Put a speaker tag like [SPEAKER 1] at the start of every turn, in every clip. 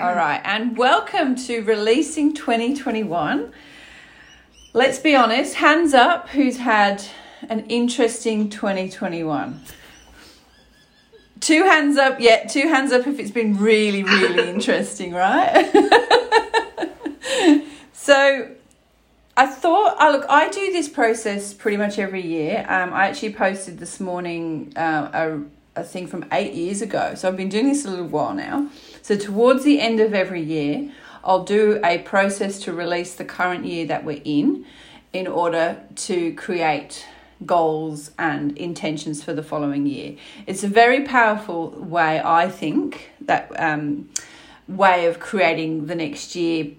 [SPEAKER 1] All right, and welcome to Releasing 2021. Let's be honest, hands up who's had an interesting 2021. Two hands up, yeah, two hands up if it's been really, really interesting, right? so, I thought, I look, I do this process pretty much every year. Um, I actually posted this morning uh, a, a thing from eight years ago. So I've been doing this a little while now. So towards the end of every year, I'll do a process to release the current year that we're in in order to create goals and intentions for the following year. It's a very powerful way, I think, that um, way of creating the next year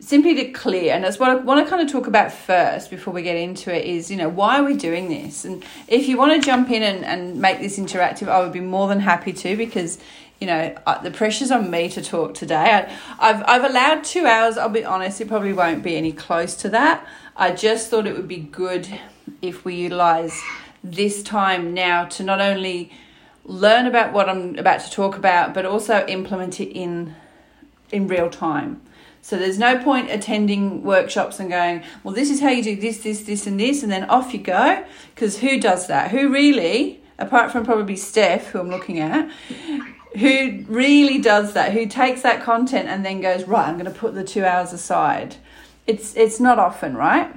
[SPEAKER 1] simply to clear and that's what I want to kind of talk about first before we get into it is you know why are we doing this and if you want to jump in and, and make this interactive I would be more than happy to because you know uh, the pressure's on me to talk today I, have I've allowed two hours I'll be honest it probably won't be any close to that I just thought it would be good if we utilize this time now to not only learn about what I'm about to talk about but also implement it in in real time so there's no point attending workshops and going, well, this is how you do this, this, this, and this, and then off you go. Because who does that? Who really, apart from probably Steph, who I'm looking at, who really does that? Who takes that content and then goes, right, I'm going to put the two hours aside. It's it's not often, right?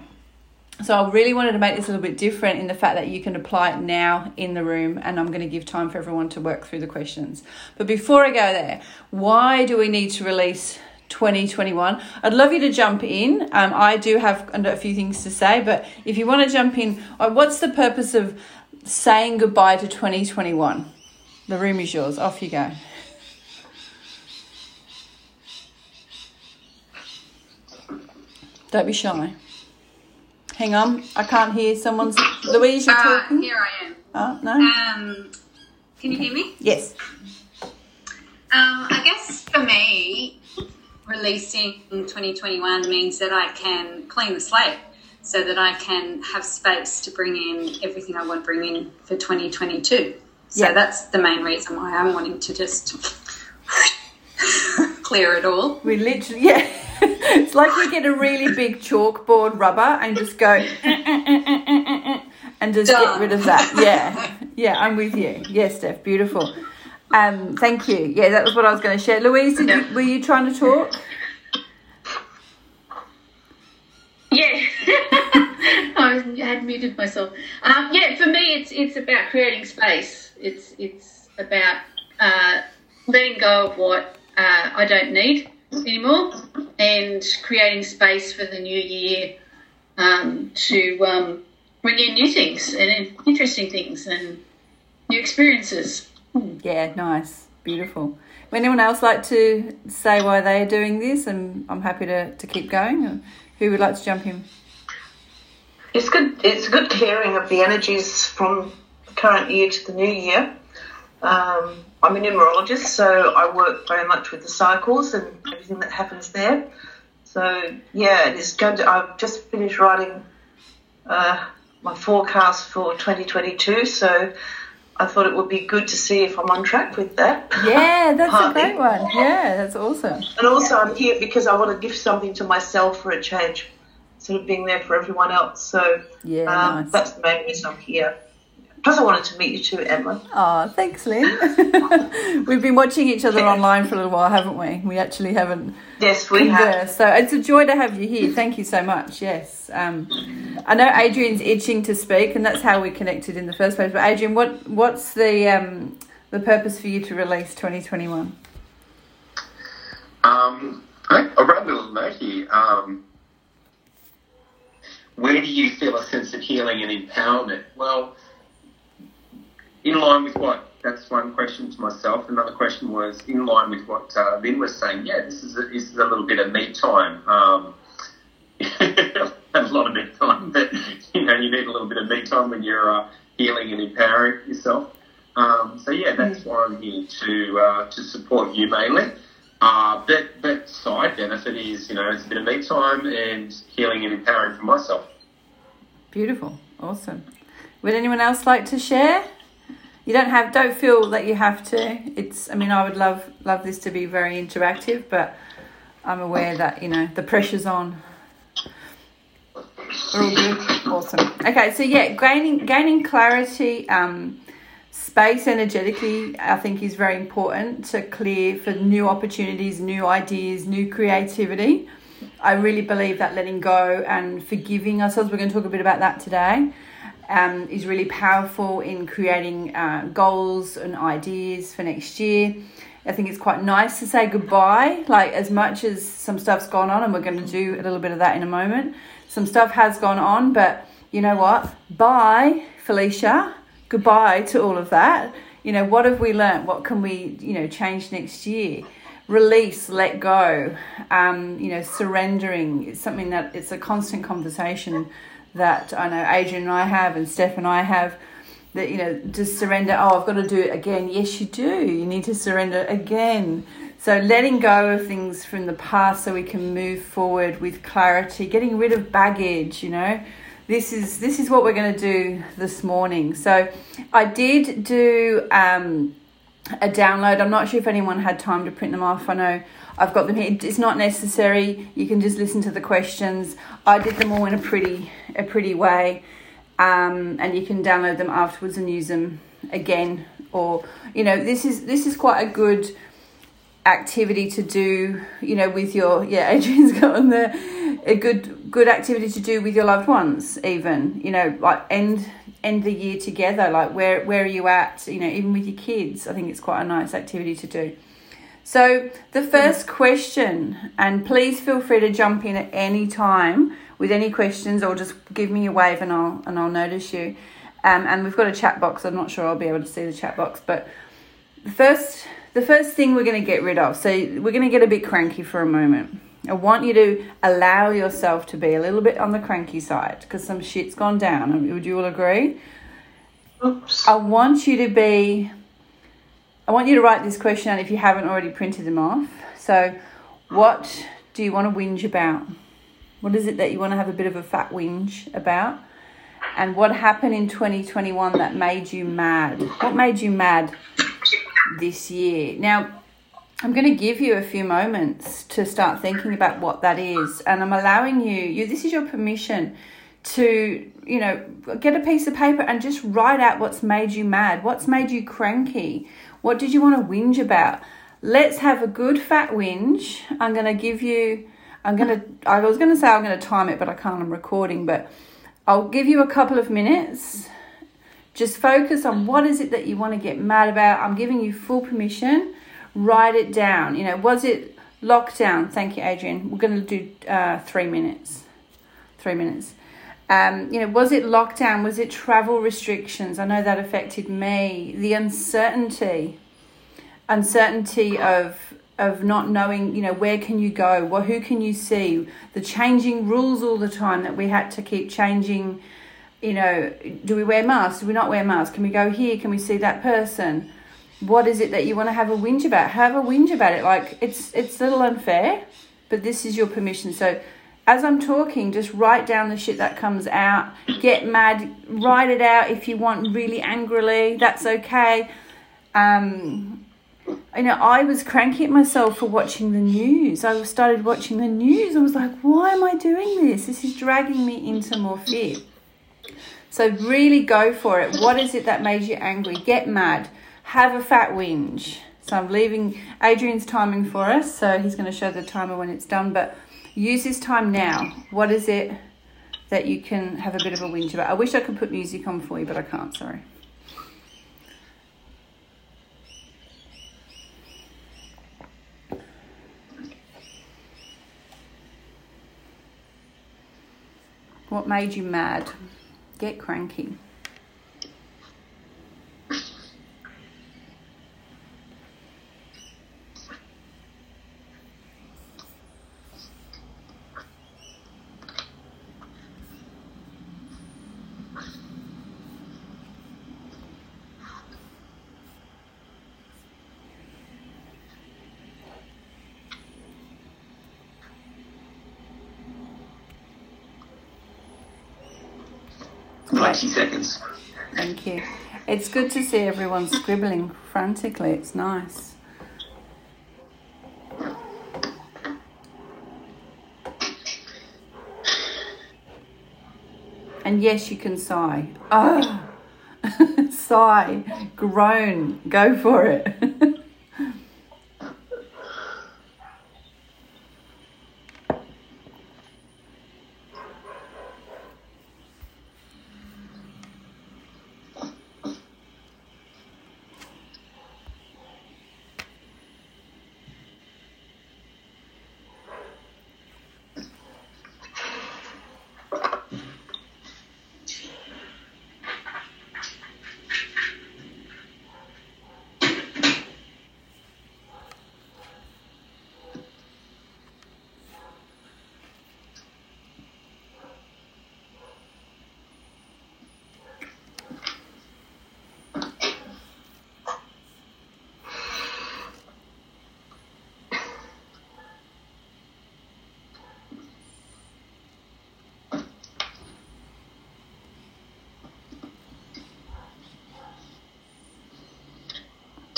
[SPEAKER 1] So I really wanted to make this a little bit different in the fact that you can apply it now in the room and I'm going to give time for everyone to work through the questions. But before I go there, why do we need to release 2021. I'd love you to jump in. Um, I do have a few things to say, but if you want to jump in, uh, what's the purpose of saying goodbye to 2021? The room is yours. Off you go. Don't be shy. Hang on, I can't hear someone's. Louise, you're uh, talking.
[SPEAKER 2] Here I am.
[SPEAKER 1] Oh no.
[SPEAKER 2] Um, can you hear me?
[SPEAKER 1] Yes.
[SPEAKER 2] Um, I guess for me, releasing 2021 means that I can clean the slate so that I can have space to bring in everything I want to bring in for 2022. So yeah. that's the main reason why I'm wanting to just clear it all.
[SPEAKER 1] We literally, yeah. it's like we get a really big chalkboard rubber and just go eh, eh, eh, and just Done. get rid of that. Yeah. Yeah, I'm with you. Yes, Steph, beautiful. Um, thank you. Yeah, that was what I was going to share. Louise, you, were you trying to talk?
[SPEAKER 3] Yeah, I had muted myself. Um, yeah, for me, it's it's about creating space. It's it's about uh, letting go of what uh, I don't need anymore, and creating space for the new year um, to um, bring in new things and interesting things and new experiences.
[SPEAKER 1] Yeah, nice, beautiful. Would anyone else like to say why they're doing this? And I'm happy to, to keep going. Who would like to jump in?
[SPEAKER 4] It's good. It's a good clearing of the energies from the current year to the new year. Um, I'm a numerologist, so I work very much with the cycles and everything that happens there. So yeah, it is going to. I've just finished writing uh, my forecast for 2022, so I thought it would be good to see if I'm on track with that.
[SPEAKER 1] Yeah, that's a great one. Yeah, that's awesome.
[SPEAKER 4] And also, I'm here because I want to give something to myself for a change, instead of being there for everyone else. So,
[SPEAKER 1] yeah,
[SPEAKER 4] um,
[SPEAKER 1] nice.
[SPEAKER 4] that's the main reason I'm here. Plus, I wanted to meet you too, Emma.
[SPEAKER 1] Oh, thanks, Lynn. We've been watching each other online for a little while, haven't we? We actually haven't.
[SPEAKER 4] Yes, we conversed. have.
[SPEAKER 1] So it's a joy to have you here. Thank you so much. Yes, um, I know Adrian's itching to speak, and that's how we connected in the first place. But Adrian, what what's the um, the purpose for you to release 2021?
[SPEAKER 5] Um, I, I a little note here. Um, where do you feel a sense of healing and empowerment? Well in line with what? That's one question to myself. Another question was in line with what uh, Lynn was saying. Yeah, this is a, this is a little bit of me time. Um, a lot of me time, but you know, you need a little bit of me time when you're uh, healing and empowering yourself. Um, so yeah, that's mm. why I'm here to uh, to support you mainly. Uh, but but side benefit is you know it's a bit of me time and healing and empowering for myself.
[SPEAKER 1] Beautiful, awesome. Would anyone else like to share? You don't have don't feel that you have to. It's I mean I would love love this to be very interactive, but I'm aware that you know the pressure's on. We're all good. Awesome. Okay, so yeah, gaining gaining clarity, um, space energetically, I think is very important to clear for new opportunities, new ideas, new creativity. I really believe that letting go and forgiving ourselves. We're going to talk a bit about that today. Um, is really powerful in creating uh, goals and ideas for next year. I think it's quite nice to say goodbye, like as much as some stuff's gone on, and we're going to do a little bit of that in a moment. Some stuff has gone on, but you know what? Bye, Felicia. Goodbye to all of that. You know, what have we learned? What can we, you know, change next year? Release, let go, um, you know, surrendering. It's something that it's a constant conversation that I know Adrian and I have, and Steph and I have that you know just surrender oh i've got to do it again. Yes you do. You need to surrender again. So letting go of things from the past so we can move forward with clarity getting rid of baggage you know. This is this is what we're going to do this morning. So i did do um, a download. I'm not sure if anyone had time to print them off. I know i've got them here it's not necessary you can just listen to the questions i did them all in a pretty a pretty way um, and you can download them afterwards and use them again. Or you know, this is this is quite a good activity to do. You know, with your yeah, Adrian's got on there a good good activity to do with your loved ones. Even you know, like end end the year together. Like where where are you at? You know, even with your kids, I think it's quite a nice activity to do. So, the first question, and please feel free to jump in at any time with any questions or just give me a wave and I'll and I'll notice you. Um, and we've got a chat box. I'm not sure I'll be able to see the chat box, but the first the first thing we're going to get rid of. So we're going to get a bit cranky for a moment. I want you to allow yourself to be a little bit on the cranky side because some shit's gone down. Would you all agree?
[SPEAKER 4] Oops.
[SPEAKER 1] I want you to be. I want you to write this question out if you haven't already printed them off. So, what do you want to whinge about? What is it that you want to have a bit of a fat whinge about? And what happened in 2021 that made you mad? What made you mad this year? Now, I'm going to give you a few moments to start thinking about what that is. And I'm allowing you, you this is your permission to, you know, get a piece of paper and just write out what's made you mad, what's made you cranky, what did you want to whinge about. Let's have a good fat whinge. I'm going to give you I'm gonna. I was gonna say I'm gonna time it, but I can't. I'm recording, but I'll give you a couple of minutes. Just focus on what is it that you want to get mad about. I'm giving you full permission. Write it down. You know, was it lockdown? Thank you, Adrian. We're gonna do uh, three minutes. Three minutes. Um, you know, was it lockdown? Was it travel restrictions? I know that affected me. The uncertainty, uncertainty of of not knowing, you know, where can you go? Well, who can you see? The changing rules all the time that we had to keep changing. You know, do we wear masks? Do we not wear masks? Can we go here? Can we see that person? What is it that you want to have a whinge about? Have a whinge about it. Like it's it's a little unfair, but this is your permission. So as I'm talking, just write down the shit that comes out. Get mad, write it out if you want really angrily. That's okay. Um, you know, I was cranky at myself for watching the news. I started watching the news I was like, why am I doing this? This is dragging me into more fear. So really go for it. What is it that made you angry? Get mad. Have a fat whinge. So I'm leaving Adrian's timing for us. So he's going to show the timer when it's done. But use this time now. What is it that you can have a bit of a whinge about? I wish I could put music on for you, but I can't. Sorry. What made you mad? Get cranky.
[SPEAKER 5] Ninety seconds.
[SPEAKER 1] Thank you. It's good to see everyone scribbling frantically. It's nice. And yes, you can sigh. Oh, sigh, groan, go for it.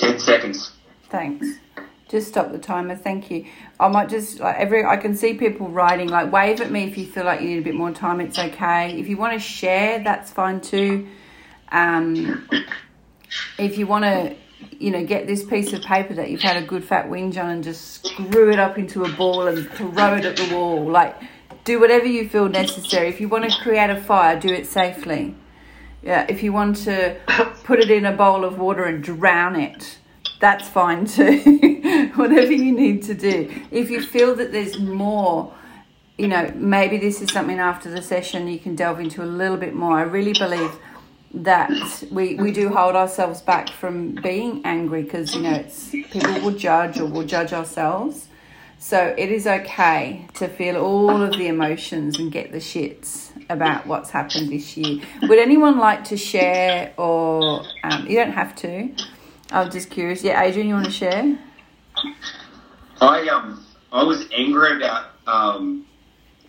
[SPEAKER 5] Ten seconds.
[SPEAKER 1] Thanks. Just stop the timer. Thank you. I might just like every. I can see people writing. Like wave at me if you feel like you need a bit more time. It's okay. If you want to share, that's fine too. Um, if you want to, you know, get this piece of paper that you've had a good fat whinge on and just screw it up into a ball and throw it at the wall. Like, do whatever you feel necessary. If you want to create a fire, do it safely. Yeah. If you want to put it in a bowl of water and drown it, that's fine too. Whatever you need to do. If you feel that there's more, you know, maybe this is something after the session you can delve into a little bit more. I really believe that we, we do hold ourselves back from being angry because, you know, it's people will judge or will judge ourselves. So it is okay to feel all of the emotions and get the shits about what's happened this year. Would anyone like to share or um, you don't have to? I'm just curious. Yeah, Adrian, you want to share?
[SPEAKER 5] I um I was angry about um,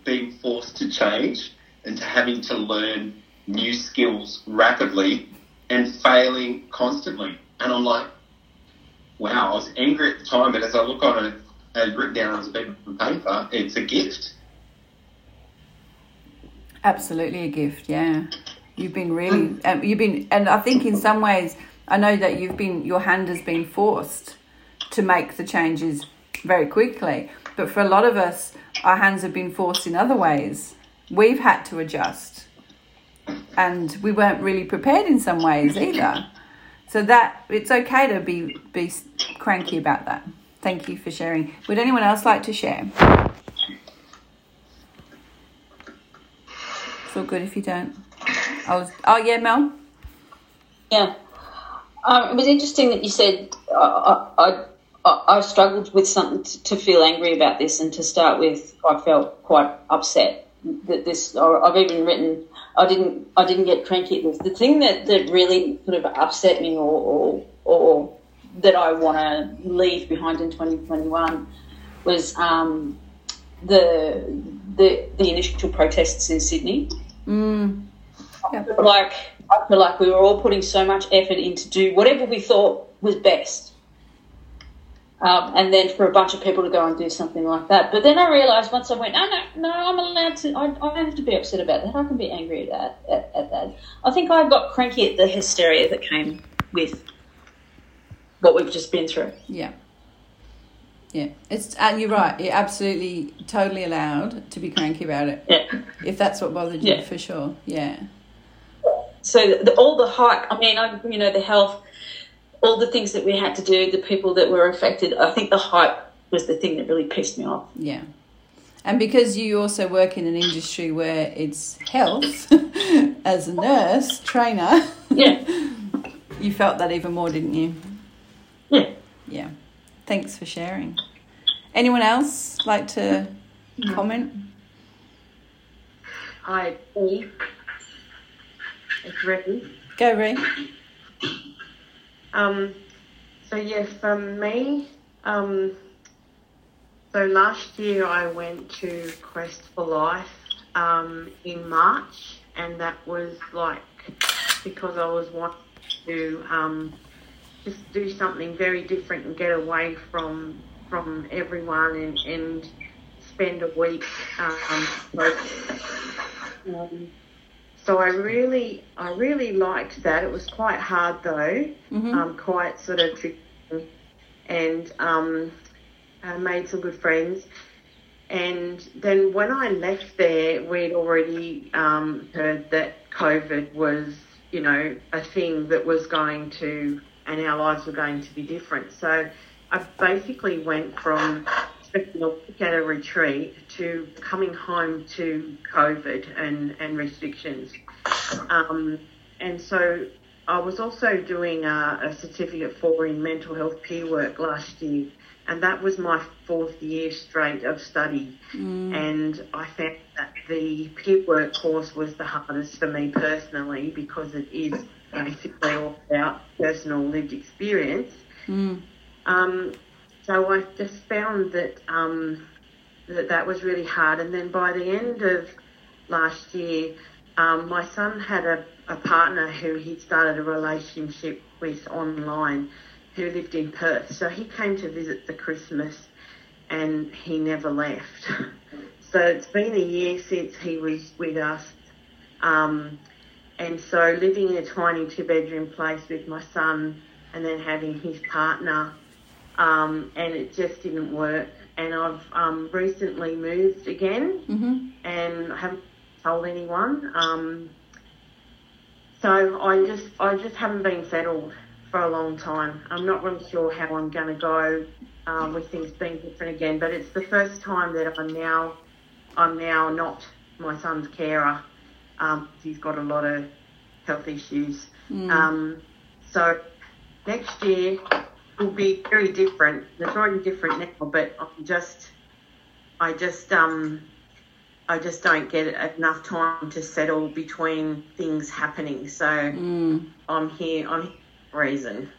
[SPEAKER 5] being forced to change and to having to learn new skills rapidly and failing constantly. And I'm like, wow, I was angry at the time, but as I look on it, as written down on a bit of paper, it's a gift.
[SPEAKER 1] Absolutely a gift. Yeah, you've been really, um, you've been, and I think in some ways, I know that you've been, your hand has been forced to make the changes very quickly. But for a lot of us, our hands have been forced in other ways. We've had to adjust, and we weren't really prepared in some ways either. So that it's okay to be be cranky about that. Thank you for sharing. Would anyone else like to share? It's all good if you don't. Was. Oh yeah, Mel.
[SPEAKER 6] Yeah. Um, it was interesting that you said I, I, I, I struggled with something to, to feel angry about this, and to start with, I felt quite upset that this. Or I've even written I didn't I didn't get cranky at this. The thing that, that really sort of upset me, or or, or that I want to leave behind in 2021, was um, the the the initial protests in Sydney.
[SPEAKER 1] Mm.
[SPEAKER 6] Like I feel like we were all putting so much effort into do whatever we thought was best. Um, and then for a bunch of people to go and do something like that. But then I realised once I went, no, no, no, I'm allowed to, I, I don't have to be upset about that. I can be angry at that, at, at that. I think I got cranky at the hysteria that came with what we've just been through.
[SPEAKER 1] Yeah. Yeah, it's and you're right. You're absolutely, totally allowed to be cranky about it.
[SPEAKER 6] Yeah.
[SPEAKER 1] If that's what bothered you,
[SPEAKER 6] Yeah.
[SPEAKER 1] for sure. Yeah.
[SPEAKER 6] So the, all the hype, I mean, I, you know, the health, all the things that we had to do, the people that were affected, I think the hype was the thing that really pissed me off.
[SPEAKER 1] Yeah. And because you also work in an industry where it's health, as a nurse, trainer,
[SPEAKER 6] Yeah.
[SPEAKER 1] you felt that even more, didn't you?
[SPEAKER 6] Yeah.
[SPEAKER 1] Yeah. Thanks for sharing. Anyone else like to comment?
[SPEAKER 7] Hi, Eve. It's Ricky.
[SPEAKER 1] Go, Ree.
[SPEAKER 7] Um, so yeah, for me, um, so last year I went to Quest for Life um, in March, and that was like because I was wanting to um, just do something very different and get away from from everyone and, and spend a week. Um, um, so I really, I really liked that. It was quite hard though,
[SPEAKER 1] Mhm.
[SPEAKER 7] um, quite sort of tricky, and um, I made some good friends. And then when I left there, we'd already um, heard that COVID was, you know, a thing that was going to, and our lives were going to be different. So I basically went from spending a week at a retreat to coming home to COVID and, and restrictions. Um, and so I was also doing a, a certificate for in mental health peer work last year, and that was my fourth year straight of study. And I found that the peer work course was the hardest for me personally because it is basically all about personal lived experience.
[SPEAKER 1] Mm.
[SPEAKER 7] Um, so I just found that um, that that was really hard. And then by the end of last year, um, my son had a, a partner who he'd started a relationship with online, who lived in Perth. So he came to visit the Christmas, and he never left. So it's been a year since he was with us. Um, and so living in a tiny two bedroom place with my son and then having his partner, um, and it just didn't work. And I've um, recently moved again
[SPEAKER 1] Mhm.
[SPEAKER 7] and I haven't told anyone. Um, so I just I just haven't been settled for a long time. I'm not really sure how I'm going to go um, with things being different again. But it's the first time that I'm now I'm now not my son's carer. Um, he's got a lot of health issues. Um, so next year will be very different. It's already different now, but I'm just I just um I just don't get enough time to settle between things happening. So
[SPEAKER 1] Mm.
[SPEAKER 7] I'm here. I'm here reason.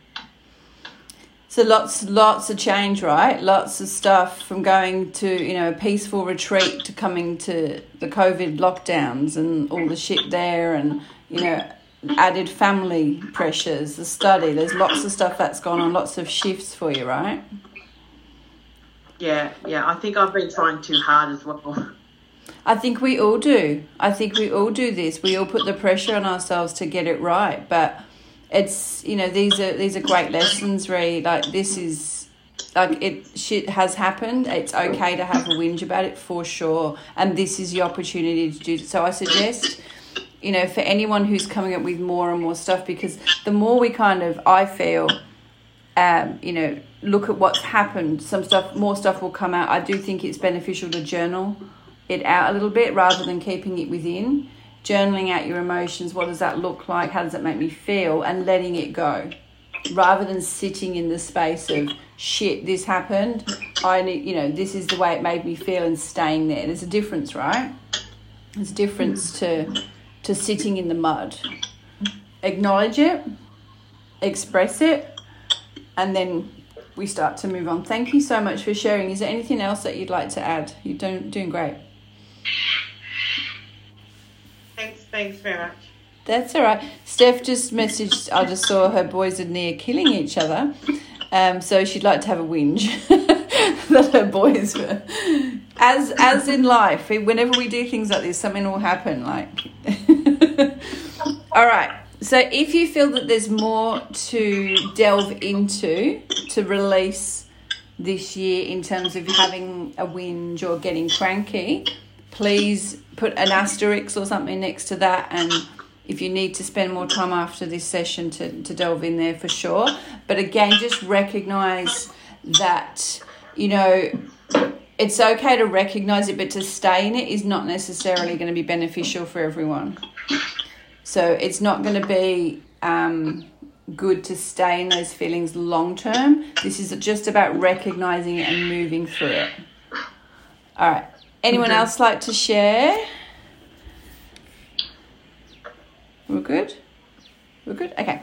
[SPEAKER 1] So lots, lots of change, right? Lots of stuff from going to you know a peaceful retreat to coming to the COVID lockdowns and all the shit there, and you know added family pressures, the study. There's lots of stuff that's gone on, lots of shifts for you, right?
[SPEAKER 7] Yeah, yeah. I think I've been trying too hard as well.
[SPEAKER 1] I think we all do. I think we all do this. We all put the pressure on ourselves to get it right, but it's you know these are these are great lessons. Really, like this is like it shit has happened. It's okay to have a whinge about it for sure, and this is the opportunity to do. So I suggest. You know, for anyone who's coming up with more and more stuff, because the more we kind of, I feel, um, you know, look at what's happened, some stuff, more stuff will come out. I do think it's beneficial to journal it out a little bit rather than keeping it within. Journaling out your emotions, what does that look like? How does it make me feel? And letting it go. Rather than sitting in the space of shit, this happened. I need, you know, this is the way it made me feel and staying there. There's a difference, right? There's a difference to to sitting in the mud. Acknowledge it, express it, and then we start to move on. Thank you so much for sharing. Is there anything else that you'd like to add? You're doing, doing great.
[SPEAKER 7] Thanks, thanks very much.
[SPEAKER 1] That's all right. Steph just messaged, I just saw her boys are near killing each other. Um, so she'd like to have a whinge that her boys were. As, as in life, whenever we do things like this, something will happen. Like, all right. So if you feel that there's more to delve into to release this year in terms of having a whinge or getting cranky, please put an asterisk or something next to that and if you need to spend more time after this session to, to delve in there for sure. But again, just recognize that, you know, it's okay to recognize it, but to stay in it is not necessarily going to be beneficial for everyone. So it's not going to be um, good to stay in those feelings long term. This is just about recognizing it and moving through it. All right. Anyone else like to share? We're good? We're good? Okay.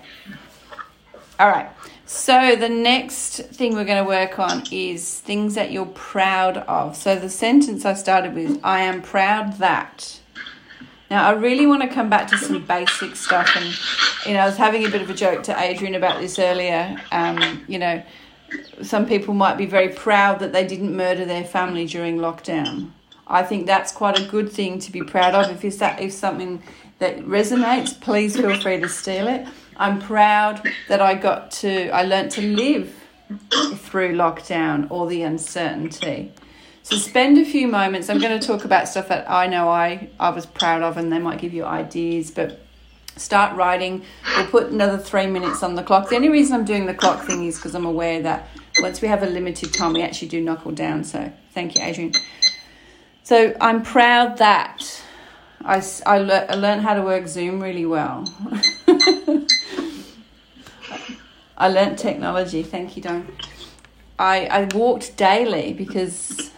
[SPEAKER 1] All right. So the next thing we're going to work on is things that you're proud of. So the sentence I started with I am proud that. Now, I really want to come back to some basic stuff. And, you know, I was having a bit of a joke to Adrian about this earlier. Um, you know, some people might be very proud that they didn't murder their family during lockdown. I think that's quite a good thing to be proud of. If it's that, if something that resonates, please feel free to steal it. I'm proud that I got to, I learnt to live through lockdown, all the uncertainty. So spend a few moments. I'm going to talk about stuff that I know I, I was proud of, and they might give you ideas, but start writing. We'll put another three minutes on the clock. The only reason I'm doing the clock thing is because I'm aware that once we have a limited time, we actually do knuckle down. So thank you, Adrian. So I'm proud that I, I, le- I learned how to work Zoom really well. I learnt technology. Thank you, Don. I, I walked daily because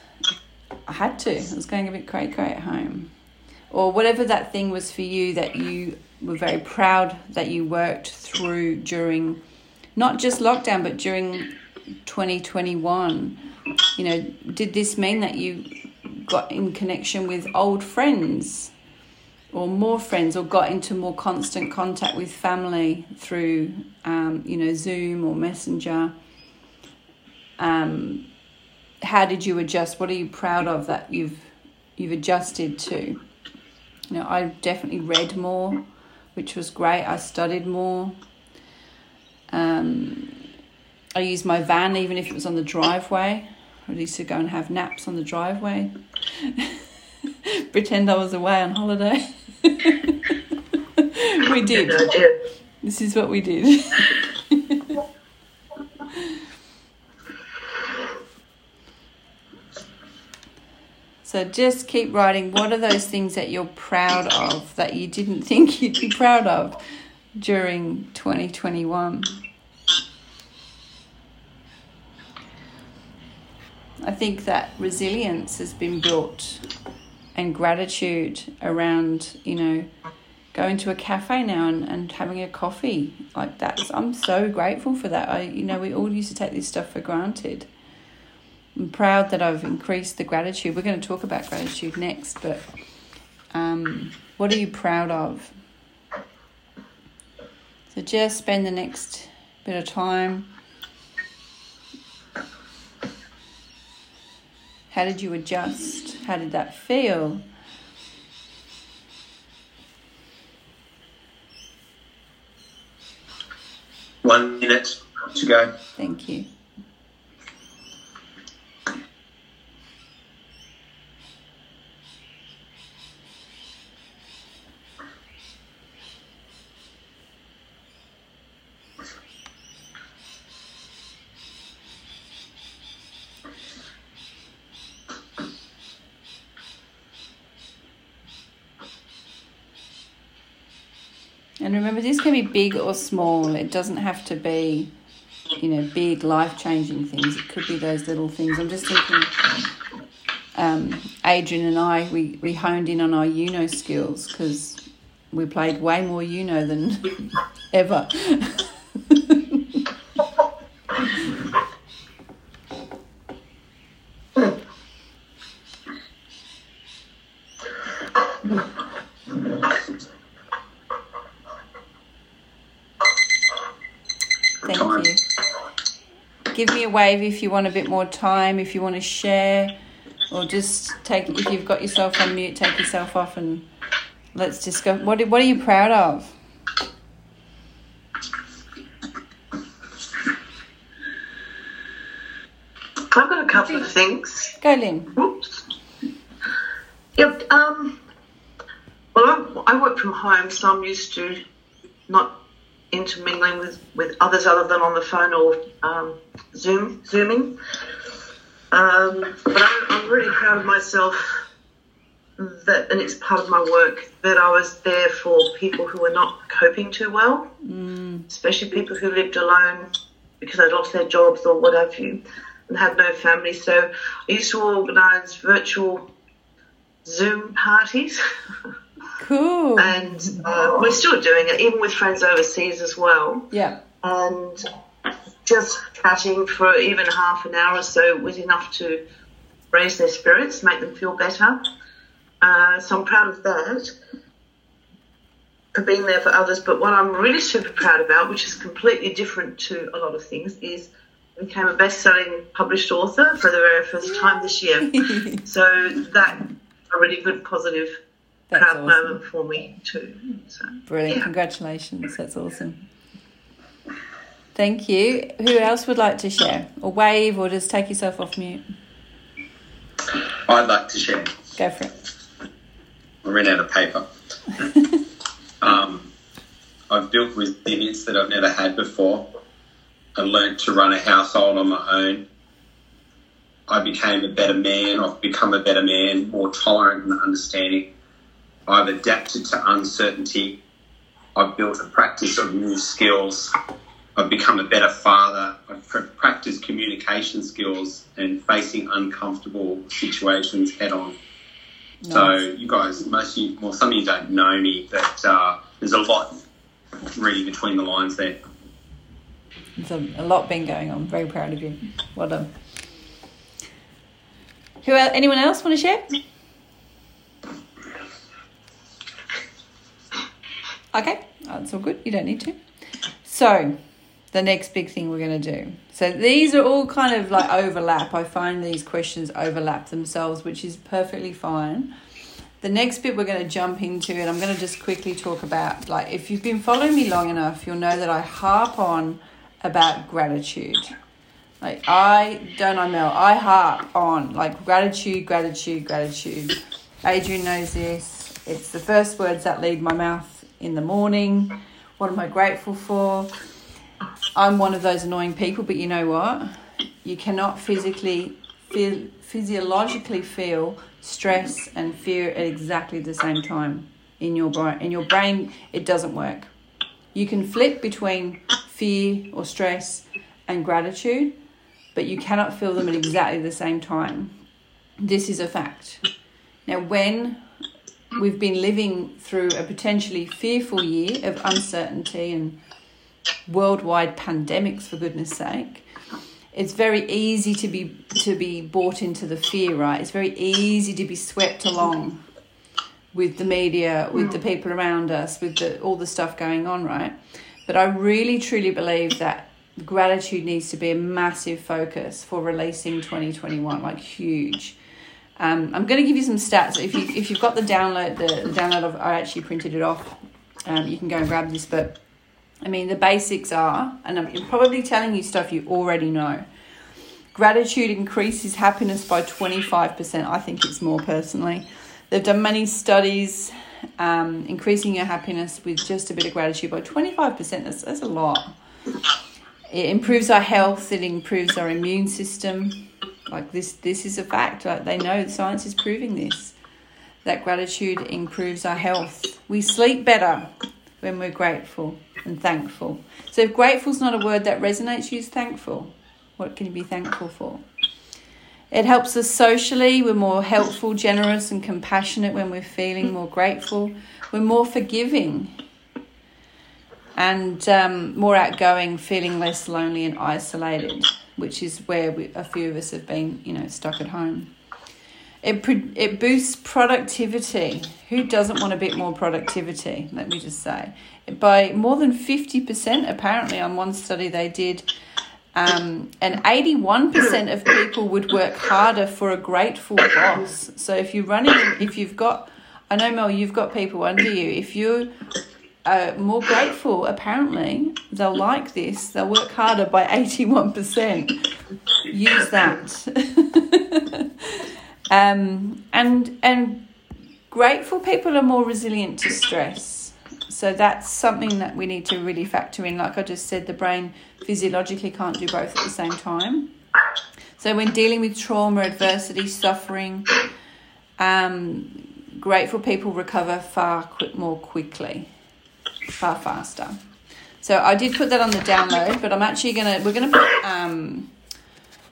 [SPEAKER 1] I had to. I was going a bit cray cray at home. Or whatever that thing was for you that you were very proud that you worked through during not just lockdown, but during 2021. You know, did this mean that you got in connection with old friends? Or more friends or got into more constant contact with family through um, you know zoom or messenger um, how did you adjust? What are you proud of that you've you've adjusted to? You know i definitely read more which was great. I studied more. Um, i used my van even if it was on the driveway. I used to go and have naps on the driveway pretend i was away on holiday we did. This is what we did. so just keep writing. What are those things that you're proud of that you didn't think you'd be proud of during 2021? I think that resilience has been built and gratitude around, you know, going to a cafe now and, and having a coffee like that. I'm so grateful for that. I, you know, we all used to take this stuff for granted. I'm proud that I've increased the gratitude. We're going to talk about gratitude next, but um, what are you proud of? So just spend the next bit of time. How did you adjust? How did that feel?
[SPEAKER 5] One minute to go.
[SPEAKER 1] Thank you. And remember, this can be big or small. It doesn't have to be, you know, big life changing things. It could be those little things. I'm just thinking, um, Adrian and I, we, we honed in on our Uno skills because we played way more Uno than ever. give me a wave if you want a bit more time, if you want to share, or just take, if you've got yourself on mute, take yourself off and let's discuss. What, what are you proud of?
[SPEAKER 4] I've got a couple of things.
[SPEAKER 1] Go, Lynn.
[SPEAKER 4] Oops. Yep. Um, well, I, I work from home, so I'm used to not intermingling with, with others other than on the phone or um, Zoom, Zooming. Um, but I, I'm really proud of myself that, and it's part of my work, that I was there for people who were not coping too well,
[SPEAKER 1] mm.
[SPEAKER 4] especially people who lived alone because they'd lost their jobs or what have you and had no family. So I used to organise virtual Zoom parties.
[SPEAKER 1] Cool.
[SPEAKER 4] And uh, we're still doing it, even with friends overseas as well.
[SPEAKER 1] Yeah.
[SPEAKER 4] And just chatting for even half an hour or so was enough to raise their spirits, make them feel better. Uh, so I'm proud of that. for being there for others. But what I'm really super proud about, which is completely different to a lot of things, is I became a best-selling published author for the very first time this year. so that a really good positive
[SPEAKER 1] That's
[SPEAKER 4] proud
[SPEAKER 1] awesome.
[SPEAKER 4] moment for me too. So
[SPEAKER 1] Brilliant.
[SPEAKER 4] yeah.
[SPEAKER 1] Congratulations. That's awesome. Thank you. Who else would like to share? Or wave or just take yourself off mute?
[SPEAKER 5] I'd like to share.
[SPEAKER 1] Go for it.
[SPEAKER 5] I ran out of paper. um, I've built resilience that I've never had before. I learned to run a household on my own. I became a better man. I've become a better man, more tolerant and understanding. I've adapted to uncertainty. I've built a practice of new skills. I've become a better father. I've pr- practiced communication skills and facing uncomfortable situations head on. So you guys, most of you, well, some of you don't know me, but uh, there's a lot reading between the lines there.
[SPEAKER 1] There's a, a lot been going on. Very proud of you. Well done. Who? Anyone else want to share? Okay, that's all good. You don't need to. So, the next big thing we're going to do. So these are all kind of like overlap. I find these questions overlap themselves, which is perfectly fine. The next bit we're going to jump into, and I'm going to just quickly talk about like if you've been following me long enough, you'll know that I harp on about gratitude. Like I don't Mel, I harp on like gratitude, gratitude, gratitude. Adrian knows this. It's the first words that leave my mouth in the morning. What am I grateful for? I'm one of those annoying people, but you know what? You cannot physically feel physiologically feel stress and fear at exactly the same time in your brain. In your brain, it doesn't work. You can flip between fear or stress and gratitude, but you cannot feel them at exactly the same time. This is a fact. Now, when Mm-hmm. we've been living through a potentially fearful year of uncertainty and worldwide pandemics, for goodness sake, it's very easy to be to be bought into the fear, right? It's very easy to be swept along with the media, with the mm. people around us, with the, all the stuff going on, right? But I really truly believe that gratitude needs to be a massive focus for releasing 2021, like huge. Um, I'm going to give you some stats. If you if you've got the download, the, the download of I actually printed it off. Um, you can go and grab this, but I mean the basics are, and I'm probably telling you stuff you already know. Gratitude increases happiness by 25%. I think it's more personally. They've done many studies um, increasing your happiness with just a bit of gratitude by 25%. That's, that's a lot. It improves our health, it improves our immune system. Like this, this is a fact. Like they know science is proving this. That gratitude improves our health. We sleep better when we're grateful and thankful. So if grateful is not a word that resonates, use thankful. What can you be thankful for? It helps us socially. We're more helpful, generous, and compassionate when we're feeling more grateful. We're more forgiving and um, more outgoing, feeling less lonely and isolated, which is where we, a few of us have been, you know, stuck at home. It, pro- it boosts productivity. Who doesn't want a bit more productivity? Let me just say. By more than 50%, apparently, on one study they did, um, and 81% of people would work harder for a grateful boss. So if you're running, if you've got, I know Mel, you've got people under you. If you're uh, more grateful, apparently, they'll like this. They'll work harder by 81%. Use that. um, and and grateful people are more resilient to stress. So that's something that we need to really factor in. Like I just said, the brain physiologically can't do both at the same time. So when dealing with trauma, adversity, suffering, um, grateful people recover far quick, more quickly, far faster. So I did put that on the download, but I'm actually gonna we're gonna put um,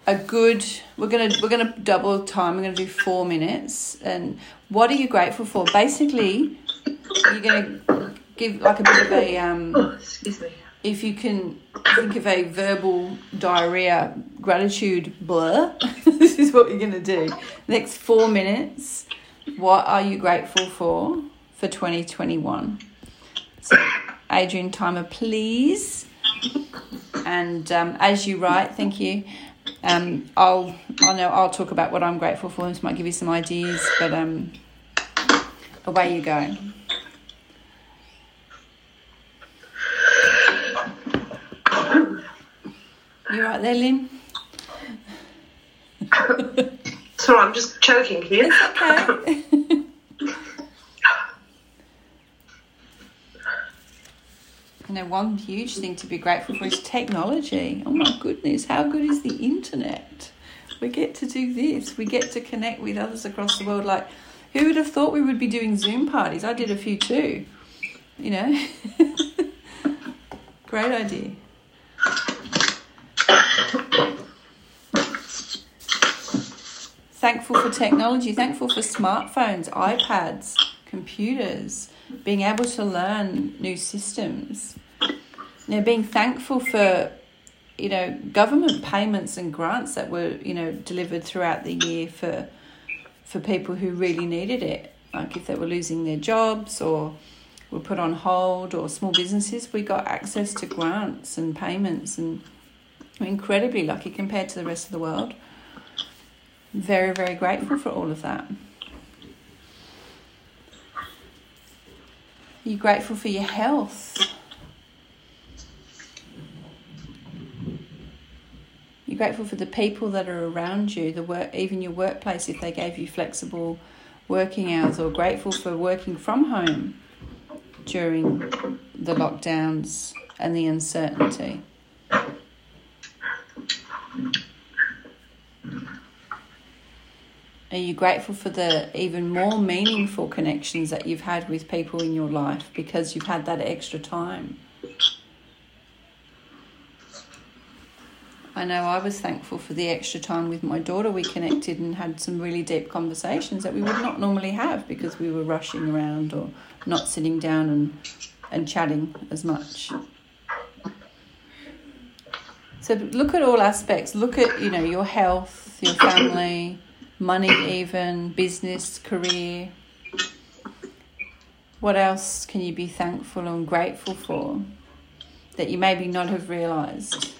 [SPEAKER 1] a good we're gonna we're gonna double time. We're gonna do four minutes. And what are you grateful for? Basically, you're gonna give like a bit of a um,
[SPEAKER 4] Oh, excuse me.
[SPEAKER 1] if you can think of a verbal diarrhea gratitude blur, this is what you're going to do. Next four minutes, what are you grateful for for 2021? So, Adrian Timer, please. And um, as you write, thank you. Um, I'll I know I'll talk about what I'm grateful for. This might give you some ideas, but um, away you go. You right there, Lynn?
[SPEAKER 4] Sorry, I'm just choking here.
[SPEAKER 1] Okay. You know, one huge thing to be grateful for is technology. Oh my goodness, how good is the internet? We get to do this. We get to connect with others across the world. Like, who would have thought we would be doing Zoom parties? I did a few too. You know, great idea. thankful for technology, thankful for smartphones, iPads, computers, being able to learn new systems. You know, being thankful for you know government payments and grants that were you know delivered throughout the year for for people who really needed it, like if they were losing their jobs or were put on hold or small businesses, we got access to grants and payments and we're incredibly lucky compared to the rest of the world. Very, very grateful for all of that. Are you grateful for your health? You're grateful for the people that are around you, the work, even your workplace, if they gave you flexible working hours, or grateful for working from home during the lockdowns and the uncertainty. Are you grateful for the even more meaningful connections that you've had with people in your life because you've had that extra time? I know I was thankful for the extra time with my daughter. We connected and had some really deep conversations that we would not normally have because we were rushing around or not sitting down and, and chatting as much. So look at all aspects. Look at, you know, your health, your family, money, even business, career. What else can you be thankful and grateful for that you maybe not have realized?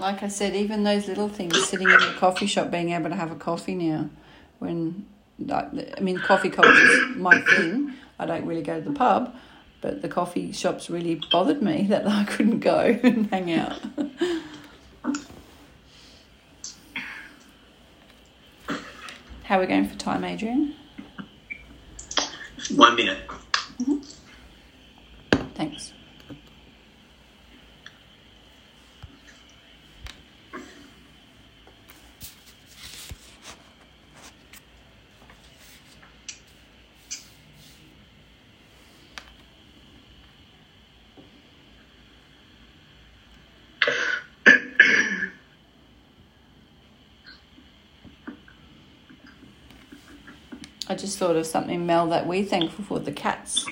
[SPEAKER 1] Like I said, even those little things, sitting in a coffee shop, being able to have a coffee now, when I mean, coffee culture is my thing. I don't really go to the pub, but the coffee shops really bothered me that I couldn't go and hang out. How are we going for time, Adrian?
[SPEAKER 5] One minute.
[SPEAKER 1] Mm-hmm. Thanks. I just thought of something, Mel, that we're thankful for the cats.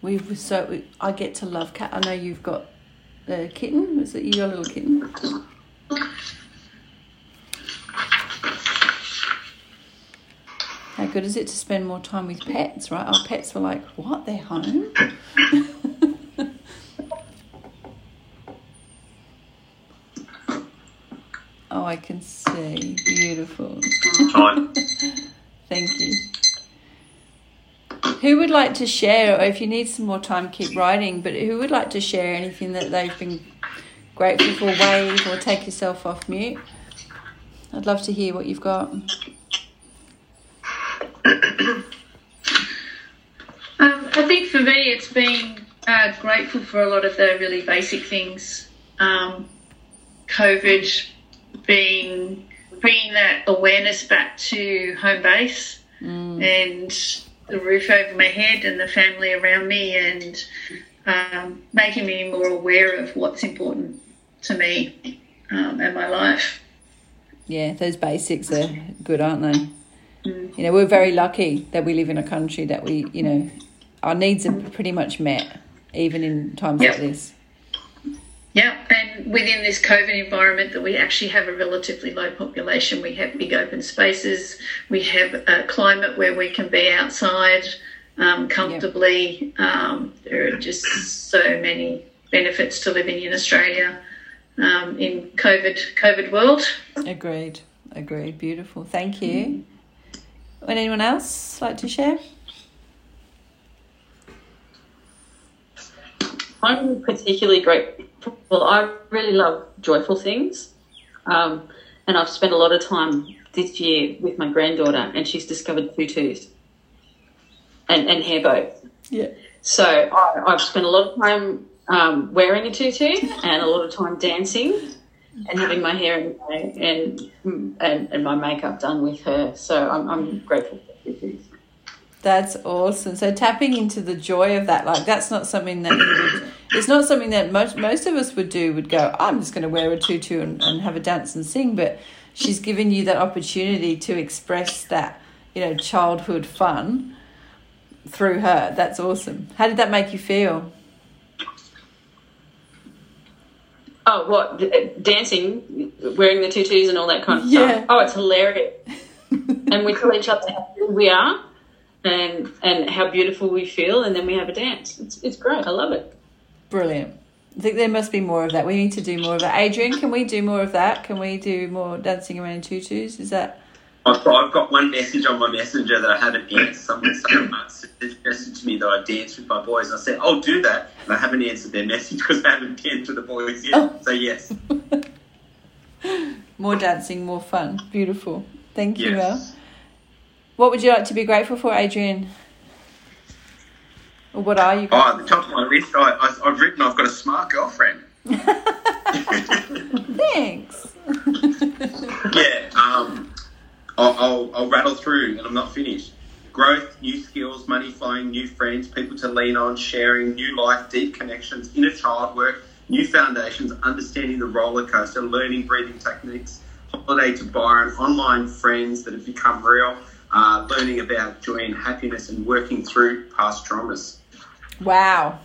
[SPEAKER 1] We've so we, I get to love cat. I know you've got a kitten. Is it your little kitten? How good is it to spend more time with pets, right? Our pets were like, what? They're home? oh, I can see. Beautiful. Thank you. Who would like to share, or if you need some more time, keep writing, but who would like to share anything that they've been grateful for, wave, or take yourself off mute? I'd love to hear what you've got.
[SPEAKER 3] Um, I think for me, it's been uh, grateful for a lot of the really basic things. Um, COVID being bringing that awareness back to home base
[SPEAKER 1] Mm.
[SPEAKER 3] and the roof over my head and the family around me and um, making me more aware of what's important to me um, and my life.
[SPEAKER 1] Yeah, those basics are good, aren't they? You know, we're very lucky that we live in a country that we, you know, our needs are pretty much met, even in times
[SPEAKER 3] Yeah.
[SPEAKER 1] like this.
[SPEAKER 3] Yeah, and within this COVID environment, that we actually have a relatively low population. We have big open spaces. We have a climate where we can be outside um, comfortably. Um, there are just so many benefits to living in Australia um, in COVID COVID world.
[SPEAKER 1] Agreed. Agreed. Beautiful. Thank you. Would anyone else like to share?
[SPEAKER 6] I'm particularly grateful. I really love joyful things. Um, and I've spent a lot of time this year with my granddaughter, and she's discovered tutus and, and hair bows.
[SPEAKER 1] Yeah.
[SPEAKER 6] So I, I've spent a lot of time um, wearing a tutu and a lot of time dancing and having my hair and, and, and, and my makeup done with her. So I'm, I'm grateful for tutus.
[SPEAKER 1] That's awesome. So tapping into the joy of that, like that's not something that you would, it's not something that most most of us would do. Would go, I'm just going to wear a tutu and, and have a dance and sing. But she's given you that opportunity to express that, you know, childhood fun through her. That's awesome. How did that make you feel?
[SPEAKER 6] Oh, what? Uh, dancing, wearing the tutus and all that kind of
[SPEAKER 1] Yeah.
[SPEAKER 6] stuff. Oh, it's hilarious. and we tell each other how good we are and and how beautiful we feel, and then we have a dance. It's, it's great. I love it.
[SPEAKER 1] Brilliant. I think there must be more of that. We need to do more of that. Adrian, can we do more of that? Can we do more dancing around tutus? Is that
[SPEAKER 5] I've got, I've got one message on my messenger that I haven't answered. Someone suggested to me that I dance with my boys. I said, I'll do that. And I haven't answered their message because I haven't danced with the boys yet.
[SPEAKER 1] Oh.
[SPEAKER 5] So, yes.
[SPEAKER 1] more dancing, more fun? Beautiful. Thank you, Mel. What would you like to be grateful for, Adrian? Or what are you
[SPEAKER 5] Oh, at the top of my list, I, I, I've written I've got a smart girlfriend.
[SPEAKER 1] Thanks.
[SPEAKER 5] yeah, um, I'll, I'll, I'll rattle through and I'm not finished. Growth, new skills, money flowing, new friends, people to lean on, sharing, new life, deep connections, inner child work, new foundations, understanding the roller coaster, learning breathing techniques, holiday to Byron, online friends that have become real, uh, learning about joy and happiness, and working through past traumas.
[SPEAKER 1] Wow.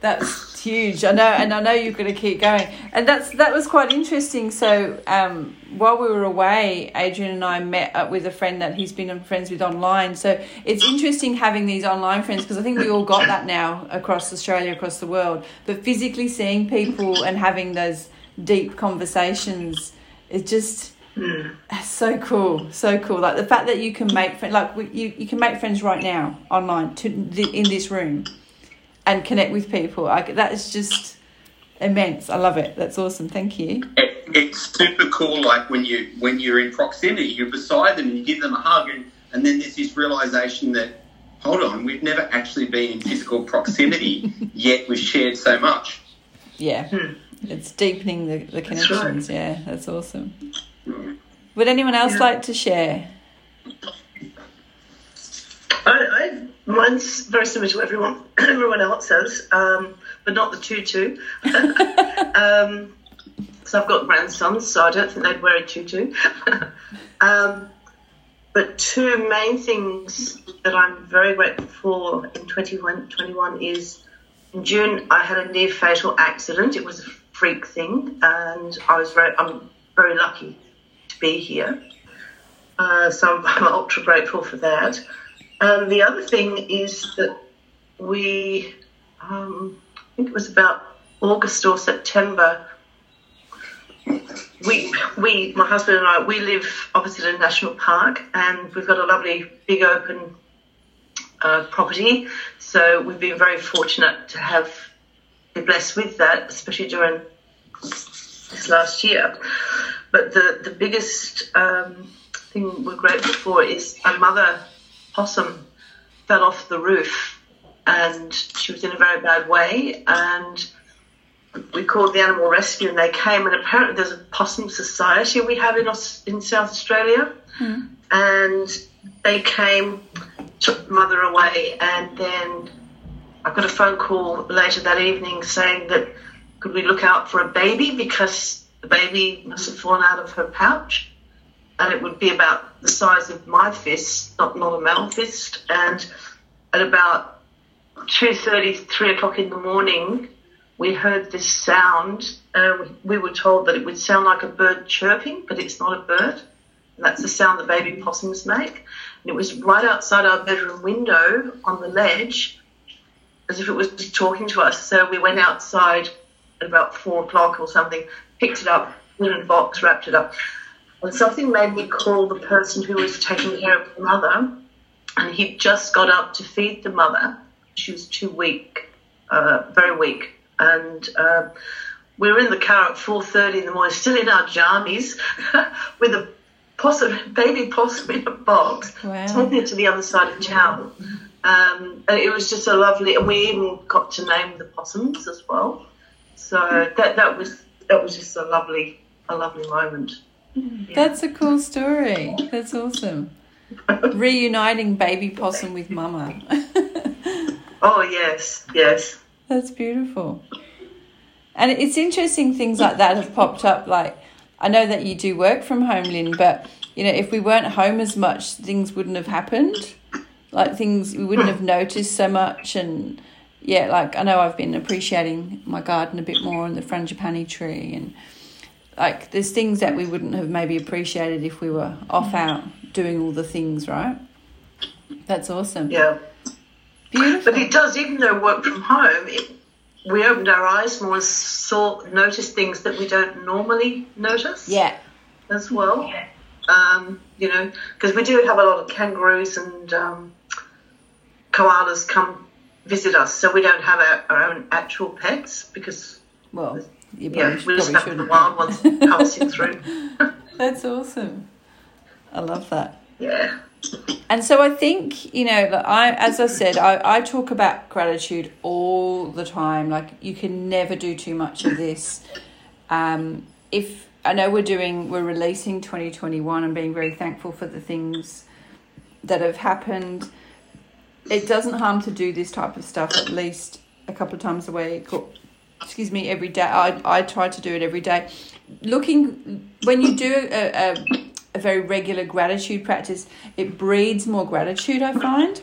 [SPEAKER 1] That's huge. I know, and I know you're going to keep going. And that's that was quite interesting. So, um, while we were away, Adrian and I met up with a friend that he's been friends with online. So it's interesting having these online friends because I think we all got that now across Australia, across the world. But physically seeing people and having those deep conversations, it just it's so cool, so cool. Like the fact that you can make friends, like you, you can make friends right now online to the, in this room, and connect with people. Like that is just immense. I love it. That's awesome. Thank you.
[SPEAKER 5] It, it's super cool. Like when you when you're in proximity, you're beside them and you give them a hug, and, and then there's this realization that hold on, we've never actually been in physical proximity, yet we've shared so much.
[SPEAKER 1] Yeah, hmm. it's deepening the, the connections. Yeah, that's awesome. Would anyone else like to share?
[SPEAKER 4] I, I, mine's very similar to everyone everyone else's, um, but not the tutu. um, so I've got grandsons, so I don't think they'd wear a tutu. um, but two main things that I'm very grateful for in 2021 is in June I had a near fatal accident. It was a freak thing, and I was very I'm very lucky be here. Uh, so I'm, I'm ultra grateful for that. Um, the other thing is that we, um, I think it was about August or September, we, we, my husband and I, we live opposite a national park and we've got a lovely big open uh, property. So we've been very fortunate to have, been blessed with that, especially during this last year. But the, the biggest um, thing we're grateful for is a mother possum fell off the roof and she was in a very bad way and we called the animal rescue and they came and apparently there's a possum society we have in, Aus- in South Australia. And they came took the mother away and then I got a phone call later that evening saying that could we look out for a baby because the baby must have fallen out of her pouch and it would be about the size of my fist, not not a male fist. And at about 2.30, 3 o'clock in the morning, we heard this sound. Uh, we, we were told that it would sound like a bird chirping, but it's not a bird. And that's the sound the baby possums make. And it was right outside our bedroom window on the ledge, as if it was talking to us. So we went outside at about four o'clock or something, picked it up, put it in a box, wrapped it up. And something made me call the person who was taking care of the mother, and he'd just got up to feed the mother. She was too weak, uh, very weak, and uh, we were in the car at four thirty in the morning, still in our jammies, with a possum, baby possum in a box,
[SPEAKER 1] Wow.
[SPEAKER 4] taking it to the other side of town. Um, and it was just a lovely, and we even got to name the possums as well. So that that was that was just a lovely a lovely moment. Mm.
[SPEAKER 1] That's a cool story. That's awesome. Reuniting baby possum with mama.
[SPEAKER 4] Oh yes, yes.
[SPEAKER 1] That's beautiful. And it's interesting things like that have popped up. Like, I know that you do work from home, Lynn, but you know, if we weren't home as much, things wouldn't have happened. Like, things we wouldn't have noticed so much. And yeah, like, I know I've been appreciating my garden a bit more and the frangipani tree. And like, there's things that we wouldn't have maybe appreciated if we were off out doing all the things, right? That's awesome.
[SPEAKER 4] Yeah.
[SPEAKER 1] Beautiful.
[SPEAKER 4] But it does, even though work from home, it, we opened our eyes more and saw, noticed things that we don't normally notice
[SPEAKER 1] Yeah.
[SPEAKER 4] as well. Um, you know, because we do have a lot of kangaroos and um, koalas come visit us, so we don't have our, our own actual pets because,
[SPEAKER 1] Well, you
[SPEAKER 4] yeah,
[SPEAKER 1] probably,
[SPEAKER 4] we just have the
[SPEAKER 1] shouldn't.
[SPEAKER 4] wild ones passing through.
[SPEAKER 1] That's awesome. I love that.
[SPEAKER 4] Yeah.
[SPEAKER 1] And so I think, you know, like I as I said, I, I talk about gratitude all the time. Like you can never do too much of this. Um, if I know we're doing we're releasing twenty twenty one and being very thankful for the things that have happened. It doesn't harm to do this type of stuff at least a couple of times a week or excuse me, every day. I I try to do it every day. Looking when you do a, a a very regular gratitude practice, it breeds more gratitude, I find.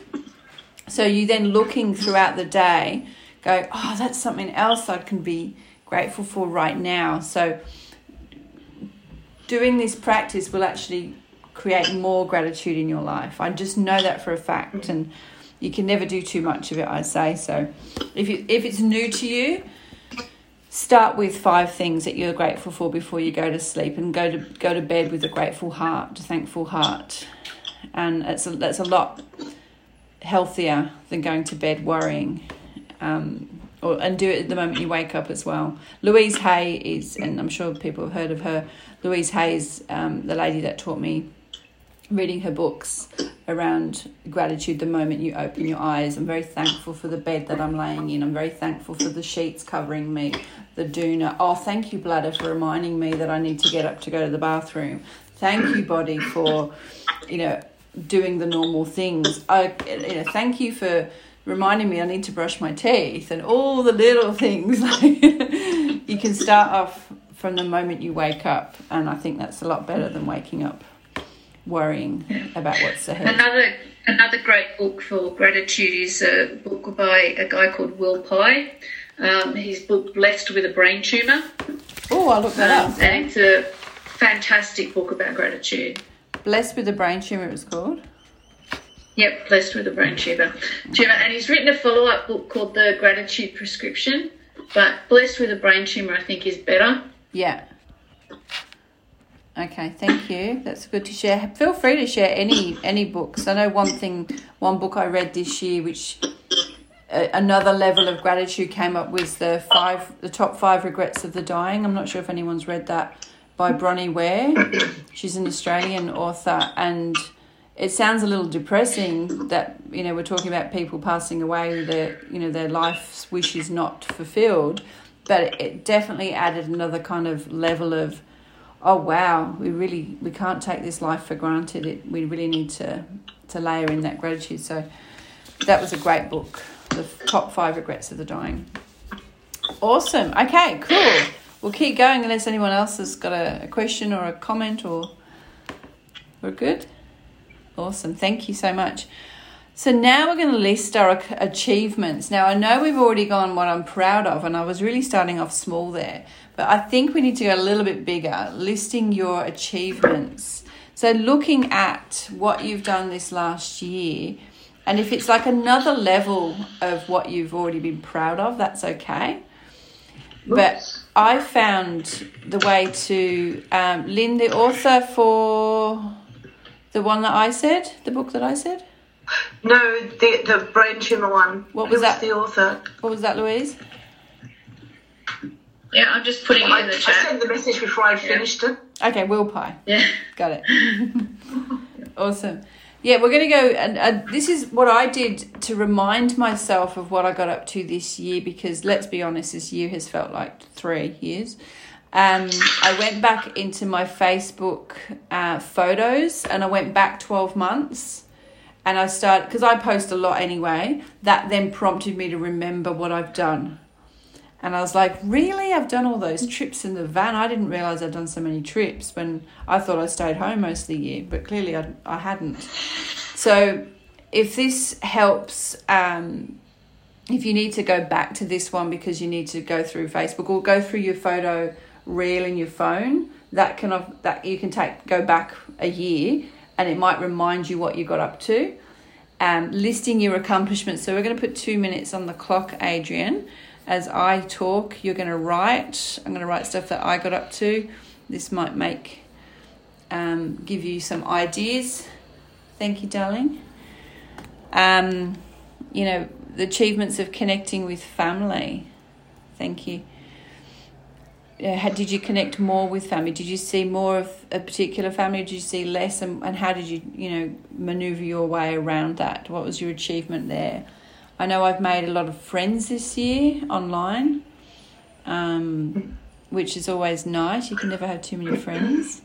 [SPEAKER 1] So you then looking throughout the day, go, oh, that's something else I can be grateful for right now. So doing this practice will actually create more gratitude in your life. I just know that for a fact, and you can never do too much of it. I say so. If you if it's new to you, start with five things that you're grateful for before you go to sleep and go to go to bed with a grateful heart a thankful heart and it's a, that's a lot healthier than going to bed worrying um, or, and do it at the moment you wake up as well louise hay is and i'm sure people have heard of her louise hay is um, the lady that taught me reading her books around gratitude the moment you open your eyes. I'm very thankful for the bed that I'm laying in. I'm very thankful for the sheets covering me, the doona. Oh, thank you, bladder, for reminding me that I need to get up to go to the bathroom. Thank you, body, for, you know, doing the normal things. I, you know, thank you for reminding me I need to brush my teeth and all the little things. You can start off from the moment you wake up, and I think that's a lot better than waking up worrying about what's ahead.
[SPEAKER 3] Another another great book for gratitude is a book by a guy called Will Pye. Um, his book Blessed with a Brain Tumor,
[SPEAKER 1] Oh, I'll look that
[SPEAKER 3] um,
[SPEAKER 1] up.
[SPEAKER 3] and it's a fantastic book about gratitude.
[SPEAKER 1] Blessed with a brain tumor, it was called.
[SPEAKER 3] Yep, blessed with a brain tumor. tumor. And he's written a follow up book called The Gratitude Prescription. But blessed with a brain tumor, I think, is better.
[SPEAKER 1] Yeah. Okay, thank you. That's good to share. Feel free to share any any books. I know one thing, one book I read this year, which uh, another level of gratitude came up was the five, the top five regrets of the dying. I'm not sure if anyone's read that by Bronnie Ware. She's an Australian author, and it sounds a little depressing that you know we're talking about people passing away, their you know their life's wish is not fulfilled, but it, it definitely added another kind of level of oh wow we really we can't take this life for granted. It, we really need to to layer in that gratitude. So that was a great book. The top five regrets of the dying. Awesome. Okay cool. We'll keep going unless anyone else has got a, a question or a comment or we're good. Awesome. Thank you so much. So now we're going to list our achievements. Now I know we've already gone what I'm proud of, and I was really starting off small there, but I think we need to go a little bit bigger, listing your achievements. So looking at what you've done this last year, and if it's like another level of what you've already been proud of, that's okay. But I found the way to um, Lynn, the author for the one that I said, the book that I said.
[SPEAKER 4] No, the the brain tumor one.
[SPEAKER 1] What
[SPEAKER 4] Who
[SPEAKER 1] was that?
[SPEAKER 4] the author?
[SPEAKER 1] What was that, Louise?
[SPEAKER 3] Yeah, I'm just putting it in the
[SPEAKER 4] I
[SPEAKER 3] chat.
[SPEAKER 4] sent the message before I finished it.
[SPEAKER 1] Okay, Will Pye.
[SPEAKER 3] Yeah.
[SPEAKER 1] Got it. awesome. Yeah, we're going to go, and uh, this is what I did to remind myself of what I got up to this year because let's be honest, this year has felt like three years. Um, I went back into my Facebook uh, photos and I went back 12 months and I started, because I post a lot anyway, that then prompted me to remember what I've done. And I was like, really? I've done all those trips in the van. I didn't realize I'd done so many trips when I thought I stayed home most of the year, but clearly I, I hadn't. So if this helps, um, if you need to go back to this one because you need to go through Facebook or go through your photo reel in your phone, that can of that you can take go back a year and it might remind you what you got up to. Um, listing your accomplishments. So we're going to put two minutes on the clock, Adrian. As I talk, you're going to write. I'm going to write stuff that I got up to. This might make um, give you some ideas. Thank you, darling. Um, you know the achievements of connecting with family. Thank you. Uh, how, did you connect more with family? Did you see more of a particular family? Did you see less? And, and how did you, you know, maneuver your way around that? What was your achievement there? I know I've made a lot of friends this year online, um, which is always nice. You can never have too many friends.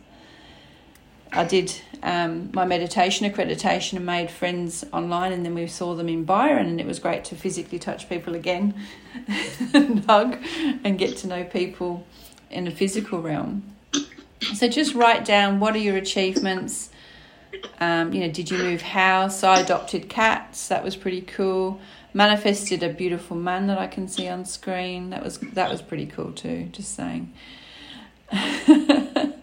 [SPEAKER 1] I did um, my meditation accreditation and made friends online, and then we saw them in Byron, and it was great to physically touch people again, and hug, and get to know people in a physical realm. So just write down what are your achievements. Um, you know, did you move house? I adopted cats. That was pretty cool. Manifested a beautiful man that I can see on screen. That was that was pretty cool too. Just saying.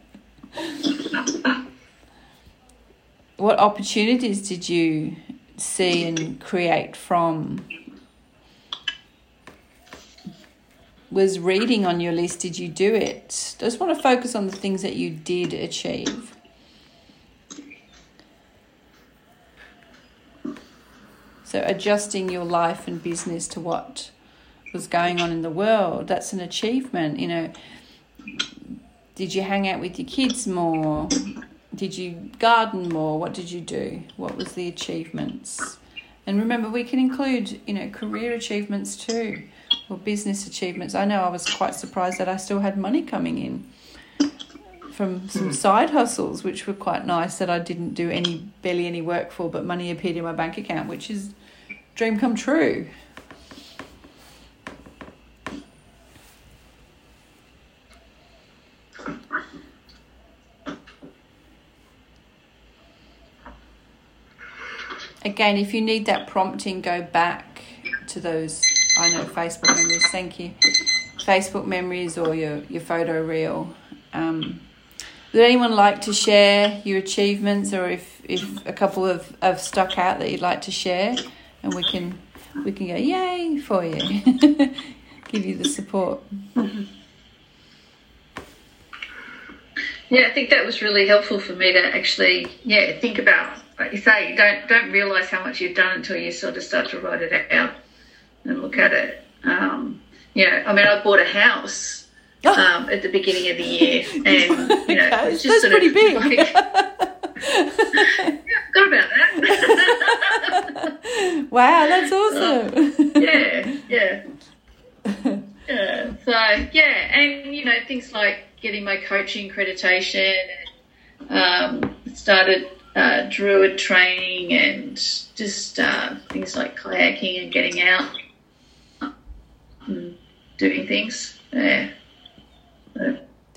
[SPEAKER 1] what opportunities did you see and create from? Was reading on your list? Did you do it? I Just want to focus on the things that you did achieve. So, adjusting your life and business to what was going on in the world, that's an achievement. You know, did you hang out with your kids more? Did you garden more? What did you do? What was the achievements? And remember, we can include, you know, career achievements too, or business achievements. I know I was quite surprised that I still had money coming in from some side hustles, which were quite nice that I didn't do any barely any work for, but money appeared in my bank account, which is dream come true. Again, if you need that prompting, go back to those. I know Facebook memories. Thank you. Facebook memories or your, your photo reel. Um, would anyone like to share your achievements or if, if a couple of have stuck out that you'd like to share and we can we can go yay for you give you the support
[SPEAKER 3] Yeah, I think that was really helpful for me to actually, yeah, think about. Like you say, don't don't realize how much you've done until you sort of start to write it out and look at it. Um, you know, I mean, I bought a house um, at the beginning of the year, and you know,
[SPEAKER 1] Okay,
[SPEAKER 3] it's
[SPEAKER 1] that's
[SPEAKER 3] just sort
[SPEAKER 1] pretty
[SPEAKER 3] of
[SPEAKER 1] big.
[SPEAKER 3] Like, yeah, forgot about that.
[SPEAKER 1] wow that's awesome
[SPEAKER 3] yeah, yeah. Yeah. So yeah, and you know things like getting my coaching accreditation, and, um, started uh, druid training, and just uh, things like kayaking and getting out, and doing things. Yeah.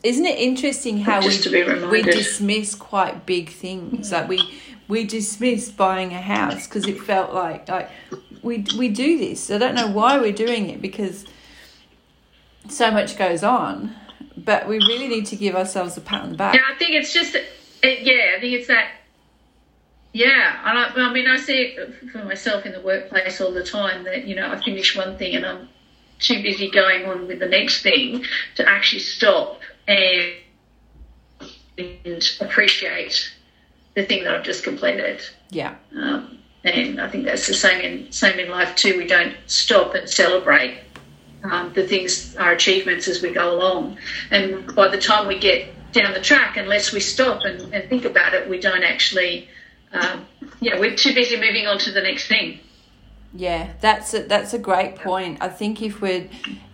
[SPEAKER 1] Isn't it interesting how
[SPEAKER 3] Just
[SPEAKER 1] we, we dismiss quite big things? Like we we dismissed buying a house because it felt like like we we do this. I don't know why we're doing it because so much goes on, but we really need to give ourselves a pat on the back.
[SPEAKER 3] Yeah, I think it's just, it, yeah, I think it's that. Yeah, I, I mean, I see it for myself in the workplace all the time that you know I finish one thing and I'm too busy going on with the next thing to actually stop and, and appreciate the thing that I've just completed.
[SPEAKER 1] Yeah,
[SPEAKER 3] Um, and I think that's the same in same in life too. We don't stop and celebrate um, the things, our achievements as we go along. And by the time we get down the track, unless we stop and, and think about it, we don't actually. Um, yeah, we're too busy moving on to the next thing.
[SPEAKER 1] Yeah, that's a, that's a great point. I think if we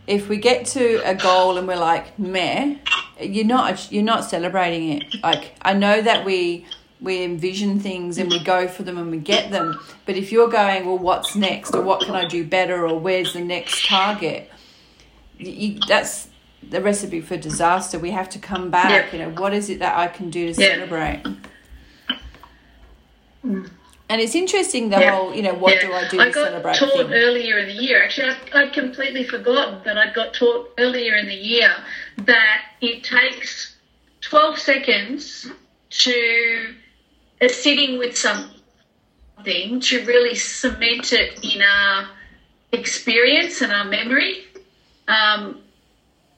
[SPEAKER 1] if we get to a goal and we're like meh, you're not you're not celebrating it. Like I know that we we envision things and we go for them and we get them, but if you're going, well, what's next, or what can I do better, or where's the next target, you, that's the recipe for disaster. We have to come back.
[SPEAKER 3] Yeah.
[SPEAKER 1] You know, what is it that I can do to
[SPEAKER 3] Yeah.
[SPEAKER 1] celebrate? Mm. And it's interesting the
[SPEAKER 3] Yeah.
[SPEAKER 1] whole, you know, what
[SPEAKER 3] Yeah.
[SPEAKER 1] do I do
[SPEAKER 3] I
[SPEAKER 1] to
[SPEAKER 3] got
[SPEAKER 1] celebrate?
[SPEAKER 3] taught
[SPEAKER 1] thing?
[SPEAKER 3] earlier in the year. Actually, I'd, I'd completely forgotten that I got taught earlier in the year that it takes 12 seconds to uh, sitting with something to really cement it in our experience and our memory. Um,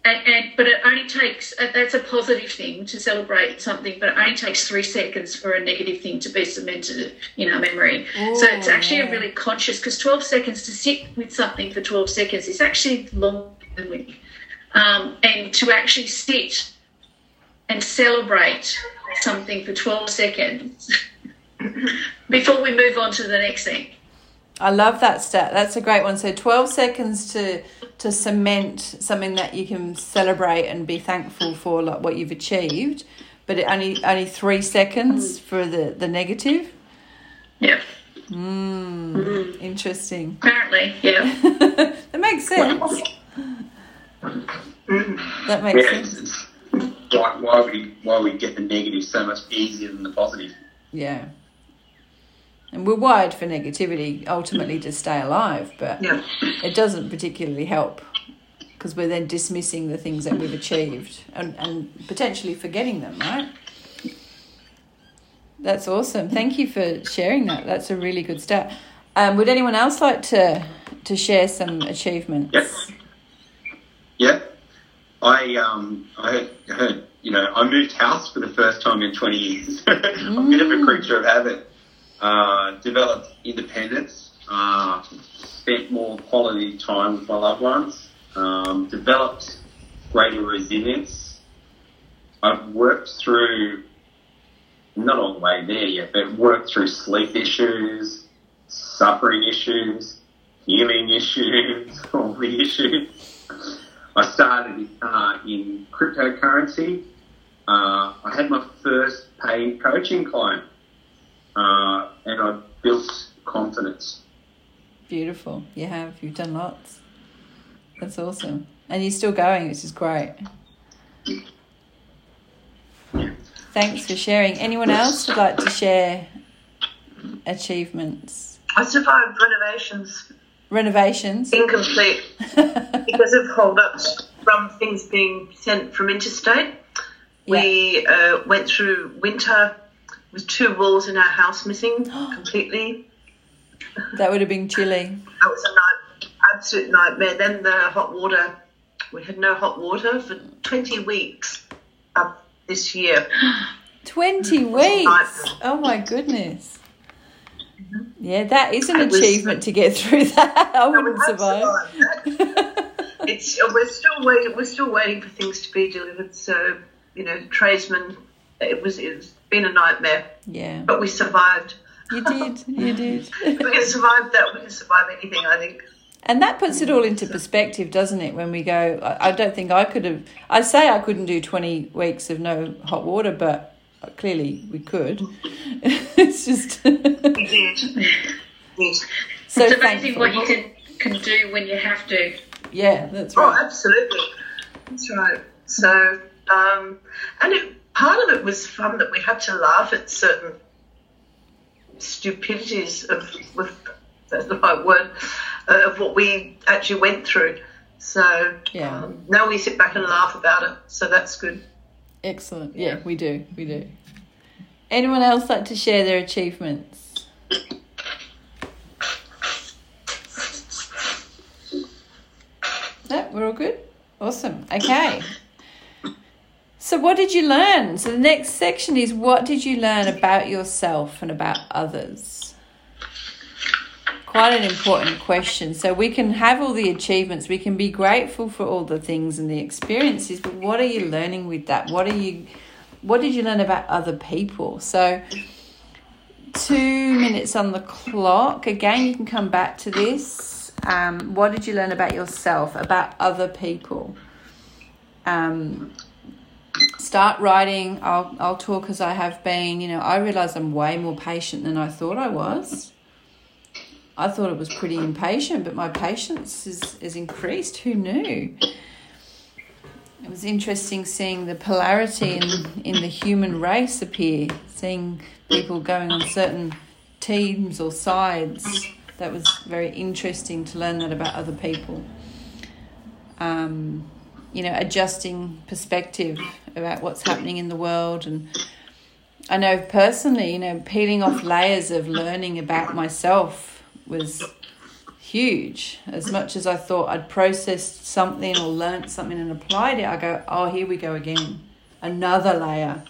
[SPEAKER 3] and, and but it only takes uh, that's a positive thing to celebrate something, but it only takes three seconds for a negative thing to be cemented in our memory. so it's actually
[SPEAKER 1] yeah.
[SPEAKER 3] a really conscious because twelve seconds to sit with something for twelve seconds is actually longer than we. Um, and to actually sit and celebrate something for twelve seconds before we move on to the next thing.
[SPEAKER 1] I love that stat. That's a great one. So twelve seconds to to cement something that you can celebrate and be thankful for, like what you've achieved. But it only only three seconds for the the negative.
[SPEAKER 3] Yeah,
[SPEAKER 1] Mm, interesting.
[SPEAKER 3] apparently, yeah.
[SPEAKER 1] that makes sense. That makes
[SPEAKER 5] Yeah,
[SPEAKER 1] sense.
[SPEAKER 5] it's, it's why, why we why we get the negative so much easier than the positive.
[SPEAKER 1] Yeah. And we're wired for negativity ultimately to stay alive, but
[SPEAKER 4] Yeah.
[SPEAKER 1] it doesn't particularly help because we're then dismissing the things that we've achieved and, and potentially forgetting them, right? That's awesome. Thank you for sharing that. That's a really good stat. Um, would anyone else like to to share some achievements?
[SPEAKER 5] Yep. Yeah. I um I heard, heard you know I moved house for the first time in 20 years. I'm a bit of a creature of habit. Uh, developed independence. Uh, spent more quality time with my loved ones. Um, developed greater resilience. I've worked through not all the way there yet, but worked through sleep issues, suffering issues, healing issues, all the issues. I started uh, in cryptocurrency. Uh, I had my first paid coaching client, uh, and I built confidence.
[SPEAKER 1] Beautiful. You have. You've done lots. That's awesome. And you're still going, which is great. Thanks for sharing. Anyone else would like to share achievements?
[SPEAKER 4] I survived renovations
[SPEAKER 1] Renovations?
[SPEAKER 4] incomplete because of holdups from things being sent from interstate. We uh, went through winter with two walls in our house missing completely.
[SPEAKER 1] That would have been chilly.
[SPEAKER 4] That was a night, absolute nightmare. Then the hot water, we had no hot water for 20 weeks up this year.
[SPEAKER 1] 20 weeks. Oh my goodness. Yeah, that is an
[SPEAKER 4] It was-
[SPEAKER 1] achievement to get through that. I wouldn't survive.
[SPEAKER 4] it's uh, we're still waiting. We're still waiting for things to be delivered. So you know, tradesmen. It was it's been a nightmare,
[SPEAKER 1] Yeah,
[SPEAKER 4] but we survived.
[SPEAKER 1] you did. You did.
[SPEAKER 4] We can survive that, we can survive anything. I think.
[SPEAKER 1] And that puts it all into perspective, doesn't it? When we go, I I don't think I could have. I say I couldn't do 20 weeks of no hot water, but clearly we could. it's just.
[SPEAKER 4] We did. Yes.
[SPEAKER 1] so
[SPEAKER 3] it's amazing
[SPEAKER 1] thankful.
[SPEAKER 3] what you can, can do when you have to.
[SPEAKER 1] Yeah, that's right.
[SPEAKER 4] Oh,
[SPEAKER 1] right.
[SPEAKER 4] absolutely. That's right. So Um, and it, part of it was fun that we had to laugh at certain stupidities of, with, that's the right word, uh, of what we actually went through. So
[SPEAKER 1] Yeah.
[SPEAKER 4] um, now we sit back and laugh about it. So that's good.
[SPEAKER 1] Excellent. Yeah, we do. We do. Anyone else like to share their achievements? No, we're all good. Awesome. Okay. So, what did you learn? So, the next section is what did you learn about yourself and about others? Quite an important question. So, we can have all the achievements, we can be grateful for all the things and the experiences, but what are you learning with that? What are you what did you learn about other people? So, two minutes on the clock. Again, you can come back to this. Um, what did you learn about yourself, about other people? Um, start writing. I'll, I'll talk as I have been. You know, I realize I'm way more patient than I thought I was. I thought it was pretty impatient, but my patience is, is increased. Who knew? It was interesting seeing the polarity in, in the human race appear, seeing people going on certain teams or sides. That was very interesting to learn that about other people. Um, you know, adjusting perspective about what's happening in the world. And I know personally, you know, peeling off layers of learning about myself was huge. As much as I thought I'd processed something or learnt something and applied it, I go, oh, here we go again. Another layer.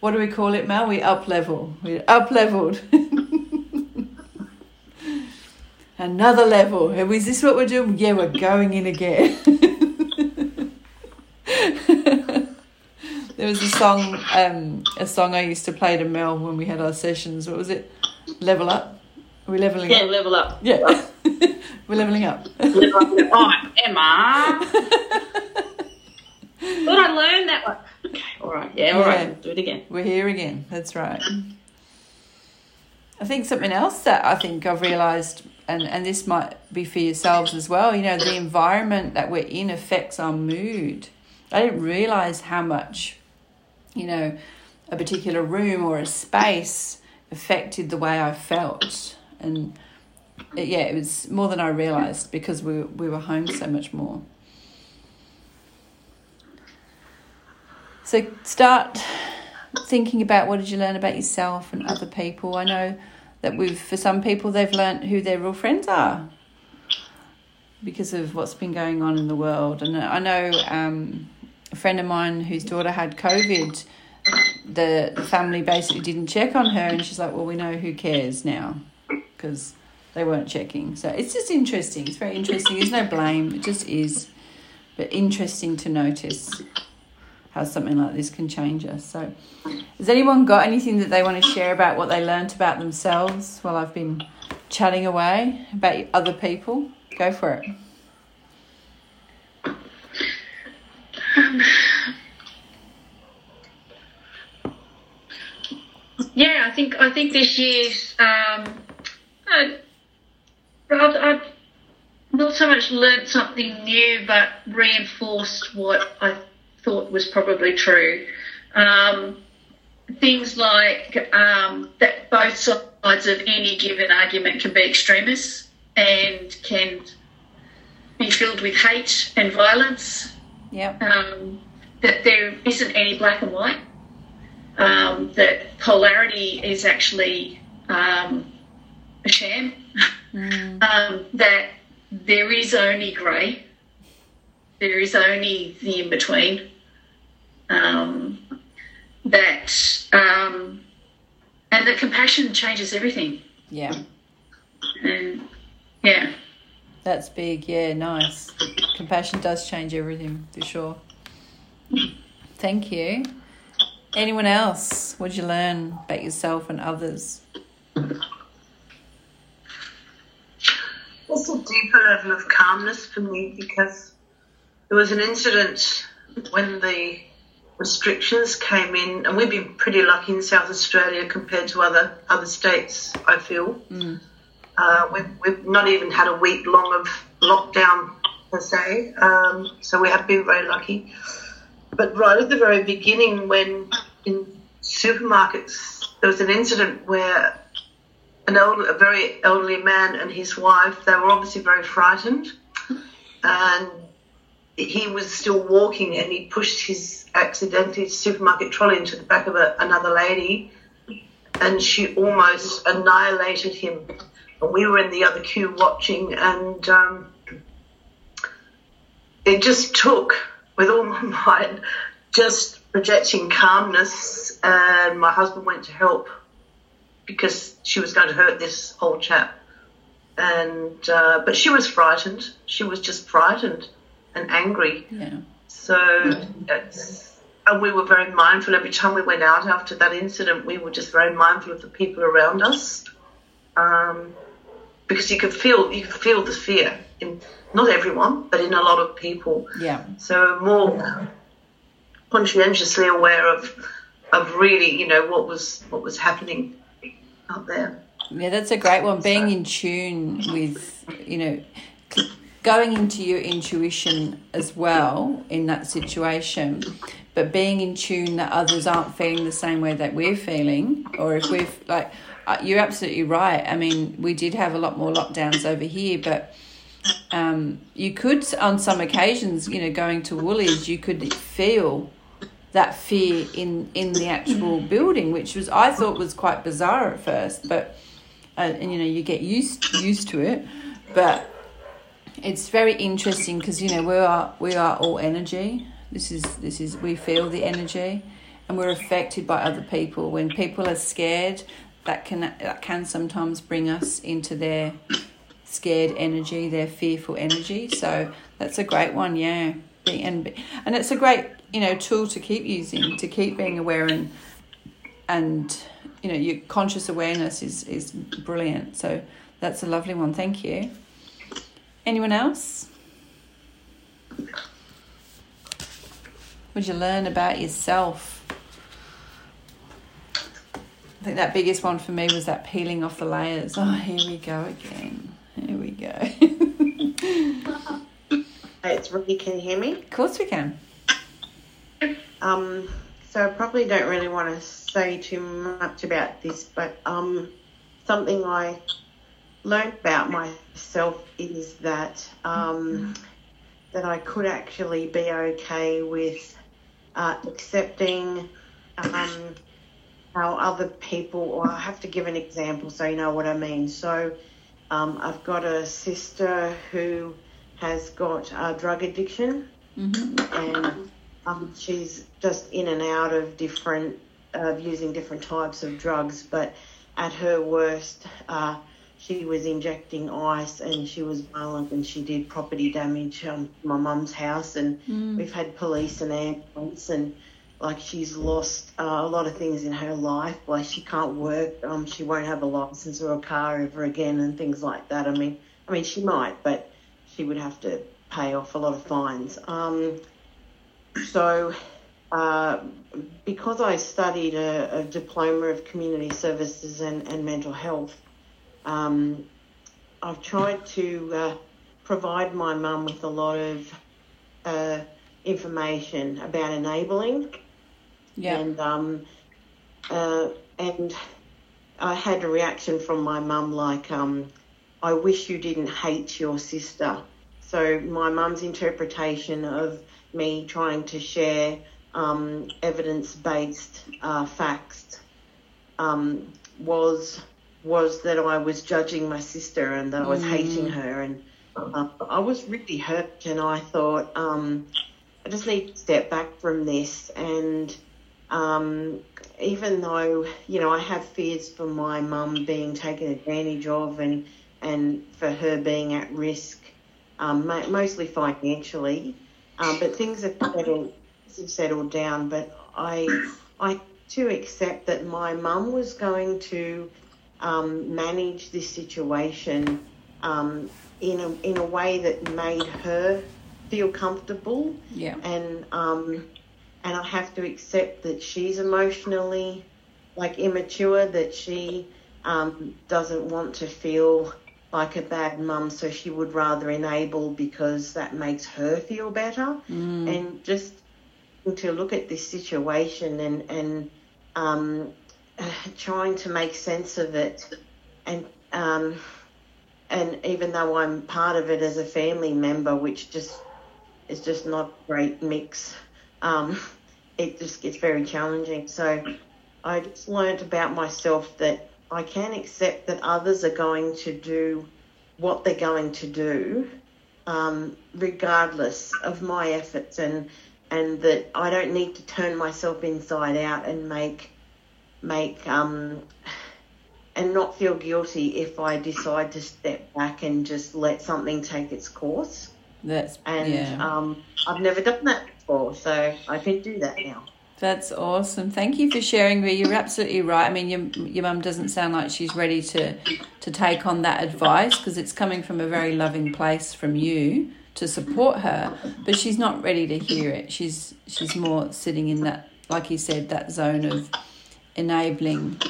[SPEAKER 1] What do we call it, Mel? We up level. We up leveled. Another level. Is this what we're doing? Yeah, we're going in again. there was a song, um, a song I used to play to Mel when we had our sessions. What was it? Level up. Are we leveling
[SPEAKER 6] Yeah,
[SPEAKER 1] up?
[SPEAKER 6] level up.
[SPEAKER 1] Yeah. We're leveling up.
[SPEAKER 6] Level up. Oh, Emma. But I learned that one. Okay, all right. Yeah, all
[SPEAKER 1] Yeah.
[SPEAKER 6] right. Do it again.
[SPEAKER 1] We're here again. That's right. I think something else that I think I've realised, and, and this might be for yourselves as well, you know, the environment that we're in affects our mood. I didn't realise how much, you know, a particular room or a space affected the way I felt. And it, yeah, it was more than I realised because we, we were home so much more. So start thinking about what did you learn about yourself and other people. I know that we've for some people they've learnt who their real friends are because of what's been going on in the world. And I know um, a friend of mine whose daughter had COVID. The, the family basically didn't check on her, and she's like, "Well, we know who cares now because they weren't checking." So it's just interesting. It's very interesting. There's no blame. It just is, but interesting to notice how something like this can change us. So, has anyone got anything that they want to share about what they learnt about themselves while I've been chatting away about other people? Go for it.
[SPEAKER 3] Yeah, I think I think this year's um, I, I've, I've not so much learned something new, but reinforced what I thought was probably true. Um, things like um, that both sides of any given argument can be extremists and can be filled with hate and violence.
[SPEAKER 1] Yep.
[SPEAKER 3] Um, that there isn't any black and white. Um, that polarity is actually um, a sham. um, that there is only grey. There is only the in between. Um, that um, and that compassion changes everything.
[SPEAKER 1] Yeah.
[SPEAKER 3] And yeah,
[SPEAKER 1] That's big. Yeah, nice. Compassion does change everything for sure. Thank you. Anyone else? What did you learn about yourself and others?
[SPEAKER 4] It's a deeper level of calmness for me because there was an incident when the restrictions came in, and we've been pretty lucky in South Australia compared to other other states. I feel mm. Uh, we've, we've not even had a week long of lockdown per se, um, so we have been very lucky. but right at the very beginning, when in supermarkets there was an incident where an elder, a very elderly man and his wife, they were obviously very frightened, and he was still walking and he pushed his accidentally supermarket trolley into the back of a, another lady, and she almost annihilated him. And we were in the other queue watching, and um, it just took, with all my might, just projecting calmness. And my husband went to help because she was going to hurt this old chap. And uh, but she was frightened. She was just frightened and angry.
[SPEAKER 1] Yeah.
[SPEAKER 4] So and we were very mindful every time we went out after that incident. We were just very mindful of the people around us, um, because you could feel you could feel the fear in not everyone, but in a lot of people.
[SPEAKER 1] Yeah.
[SPEAKER 4] So more conscientiously aware of of really, you know, what was what was happening out there.
[SPEAKER 1] Yeah, that's a great one. Being in tune with, you know, going into your intuition as well in that situation, but being in tune that others aren't feeling the same way that we're feeling, or if we've like, you're absolutely right. I mean, we did have a lot more lockdowns over here, but um, you could, on some occasions, you know, going to Woolies, you could feel that fear in in the actual building, which was I thought was quite bizarre at first, but uh, and you know you get used used to it, but it's very interesting because you know we are we are all energy. This is this is we feel the energy, and we're affected by other people. When people are scared, that can that can sometimes bring us into their scared energy, their fearful energy. So that's a great one, yeah. And and it's a great you know tool to keep using to keep being aware and and you know your conscious awareness is is brilliant. So that's a lovely one. Thank you. Anyone else? Would you learn about yourself? I think that biggest one for me was that peeling off the layers. Oh, here we go again. Here we go.
[SPEAKER 7] It's really, can you hear me?
[SPEAKER 1] of course we can.
[SPEAKER 7] Um, so I probably don't really want to say too much about this, but um, something I learned about myself is that um, that I could actually be okay with uh, accepting um, how other people, or I have to give an example so you know what I mean. So um, I've got a sister who has got a drug addiction, and um, she's just in and out of different, uh, using different types of drugs. But at her worst, uh, she was injecting ice and she was violent and she did property damage um, to my mum's house. And we've had police and ambulance and like she's lost uh, a lot of things in her life. Like she can't work, um, she won't have a license or a car ever again, and things like that. I mean, I mean she might, but she would have to pay off a lot of fines. Um, so, uh, because I studied a, a diploma of community services and, and mental health, um, I've tried to uh, provide my mum with a lot of uh, information about enabling
[SPEAKER 1] Yeah.
[SPEAKER 7] and um, uh, and I had a reaction from my mum like, um, "I wish you didn't hate your sister." So my mum's interpretation of me trying to share um, evidence-based uh, facts um, was was that I was judging my sister and that I was hating her, and uh, I was really hurt. And I thought, um, I just need to step back from this and um, even though you know I have fears for my mum being taken advantage of and and for her being at risk, um, mo- mostly financially, um, but things have settled have settled down. But I I to accept that my mum was going to um, manage this situation um, in a in a way that made her feel comfortable
[SPEAKER 1] Yeah.
[SPEAKER 7] and um, and I have to accept that she's emotionally like immature, that she um, doesn't want to feel like a bad mum, so she would rather enable because that makes her feel better, and just to look at this situation and and um, trying to make sense of it, and um, and even though I'm part of it as a family member, which just is just not a great mix, um, it just gets very challenging. So I just learned about myself that I can accept that others are going to do what they're going to do, um, regardless of my efforts, and and that I don't need to turn myself inside out and make make um, and not feel guilty if I decide to step back and just let something take its course.
[SPEAKER 1] That's
[SPEAKER 7] And
[SPEAKER 1] yeah.
[SPEAKER 7] um, I've never done that before, so I can do that now.
[SPEAKER 1] That's awesome. Thank you for sharing, Ree. You're absolutely right. I mean, your your mum doesn't sound like she's ready to to take on that advice because it's coming from a very loving place from you to support her, but she's not ready to hear it. She's she's more sitting in that, like you said, that zone of enabling.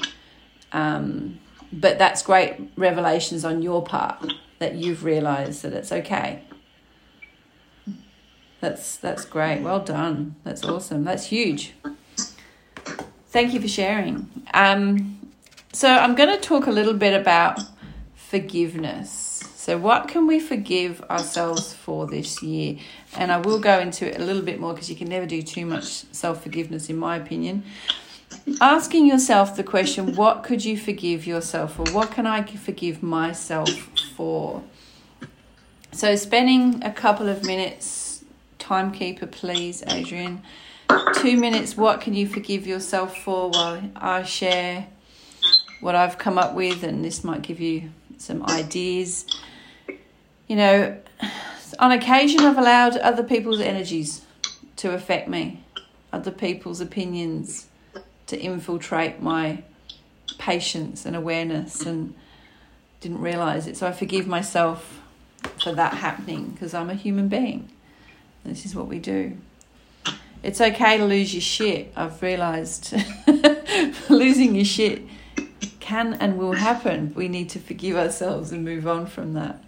[SPEAKER 1] Um, but that's great revelations on your part that you've realised that it's okay. That's that's great. Well done. That's awesome. That's huge. Thank you for sharing. Um, so I'm going to talk a little bit about forgiveness. So what can we forgive ourselves for this year? And I will go into it a little bit more because you can never do too much self forgiveness, in my opinion. Asking yourself the question, what could you forgive yourself for? What can I forgive myself for? So spending a couple of minutes timekeeper, please, Adrian. Two minutes, what can you forgive yourself for while I share what I've come up with, and this might give you some ideas. You know, on occasion, I've allowed other people's energies to affect me, other people's opinions to infiltrate my patience and awareness, and didn't realize it. So I forgive myself for that happening because I'm a human being. This is what we do. It's okay to lose your shit. I've realized losing your shit can and will happen. We need to forgive ourselves and move on from that.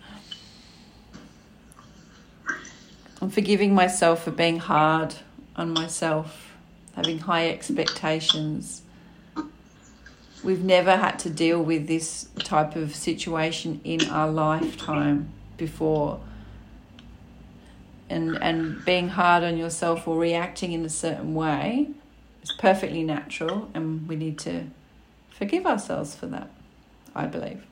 [SPEAKER 1] I'm forgiving myself for being hard on myself, having high expectations. We've never had to deal with this type of situation in our lifetime before and and being hard on yourself or reacting in a certain way is perfectly natural and we need to forgive ourselves for that i believe.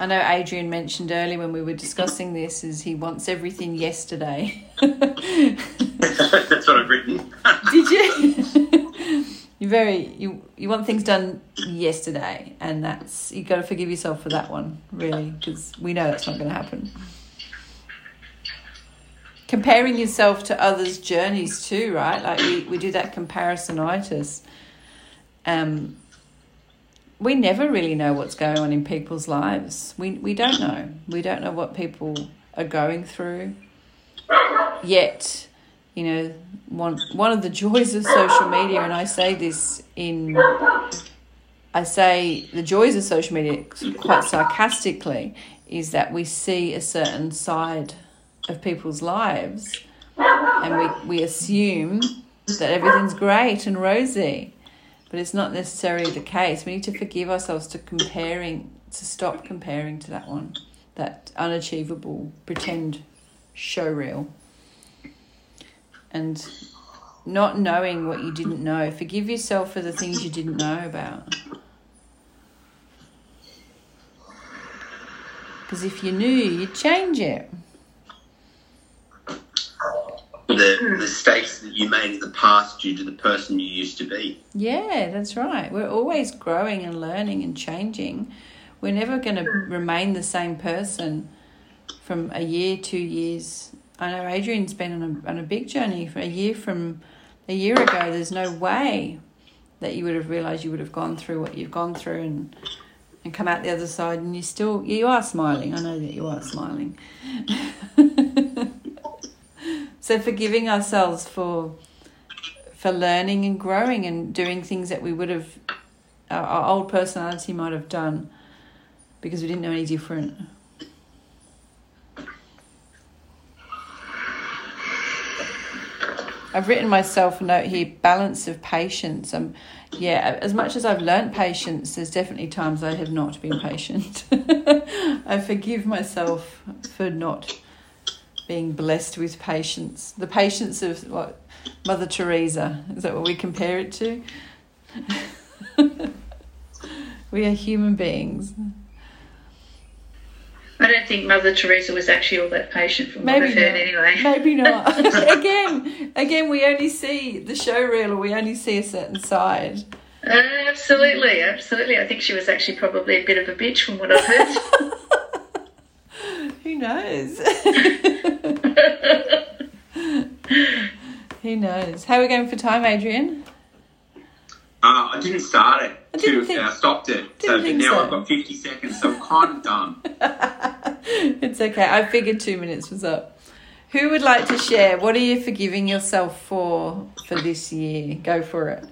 [SPEAKER 1] I know adrian mentioned earlier when we were discussing this is he wants everything yesterday.
[SPEAKER 5] That's what I've written.
[SPEAKER 1] did you? You very you you want things done yesterday and that's you've got to forgive yourself for that one really because we know that's not going to happen comparing yourself to others' journeys too, right? Like we, we do that comparisonitis. Um, we never really know what's going on in people's lives. We we don't know. We don't know what people are going through. Yet, you know, one one of the joys of social media, and I say this in I say the joys of social media quite sarcastically, is that we see a certain side of people's lives and we, we assume that everything's great and rosy but it's not necessarily the case. We need to forgive ourselves to comparing to stop comparing to that one that unachievable pretend show reel and not knowing what you didn't know. Forgive yourself for the things you didn't know about. Because if you knew you'd change it
[SPEAKER 5] The, hmm. the mistakes that you made in the past due to the person you used to be.
[SPEAKER 1] Yeah, that's right. We're always growing and learning and changing. We're never going to hmm. remain the same person from a year, two years. I know Adrian's been on a, on a big journey for a year from a year ago. There's no way that you would have realized you would have gone through what you've gone through and and come out the other side and you still you are smiling. I know that you are smiling. so forgiving ourselves for for learning and growing and doing things that we would have our, our old personality might have done because we didn't know any different. I've written myself a note here: balance of patience. Um, yeah, as much as I've learnt patience, there's definitely times I have not been patient. I forgive myself for not being blessed with patience. The patience of what Mother Teresa is that what we compare it to? we are human beings.
[SPEAKER 3] I don't think Mother Teresa was actually all that patient from what
[SPEAKER 1] Maybe
[SPEAKER 3] I've heard anyway.
[SPEAKER 1] Maybe not. again, again, we only see the show reel, or we only see a certain side.
[SPEAKER 3] Uh, absolutely, absolutely. I think she was actually probably a bit of a bitch from what I've heard.
[SPEAKER 1] Who knows? Who knows? How are we going for time, Adrian?
[SPEAKER 5] Uh, I didn't start it.
[SPEAKER 1] I didn't
[SPEAKER 5] to,
[SPEAKER 1] think-
[SPEAKER 5] uh, stopped it.
[SPEAKER 1] didn't
[SPEAKER 5] So
[SPEAKER 1] think
[SPEAKER 5] now
[SPEAKER 1] so.
[SPEAKER 5] I've got 50 seconds, so I'm kind of done.
[SPEAKER 1] It's okay. I figured two minutes was up. Who would like to share? What are you forgiving yourself for for this year? Go for it.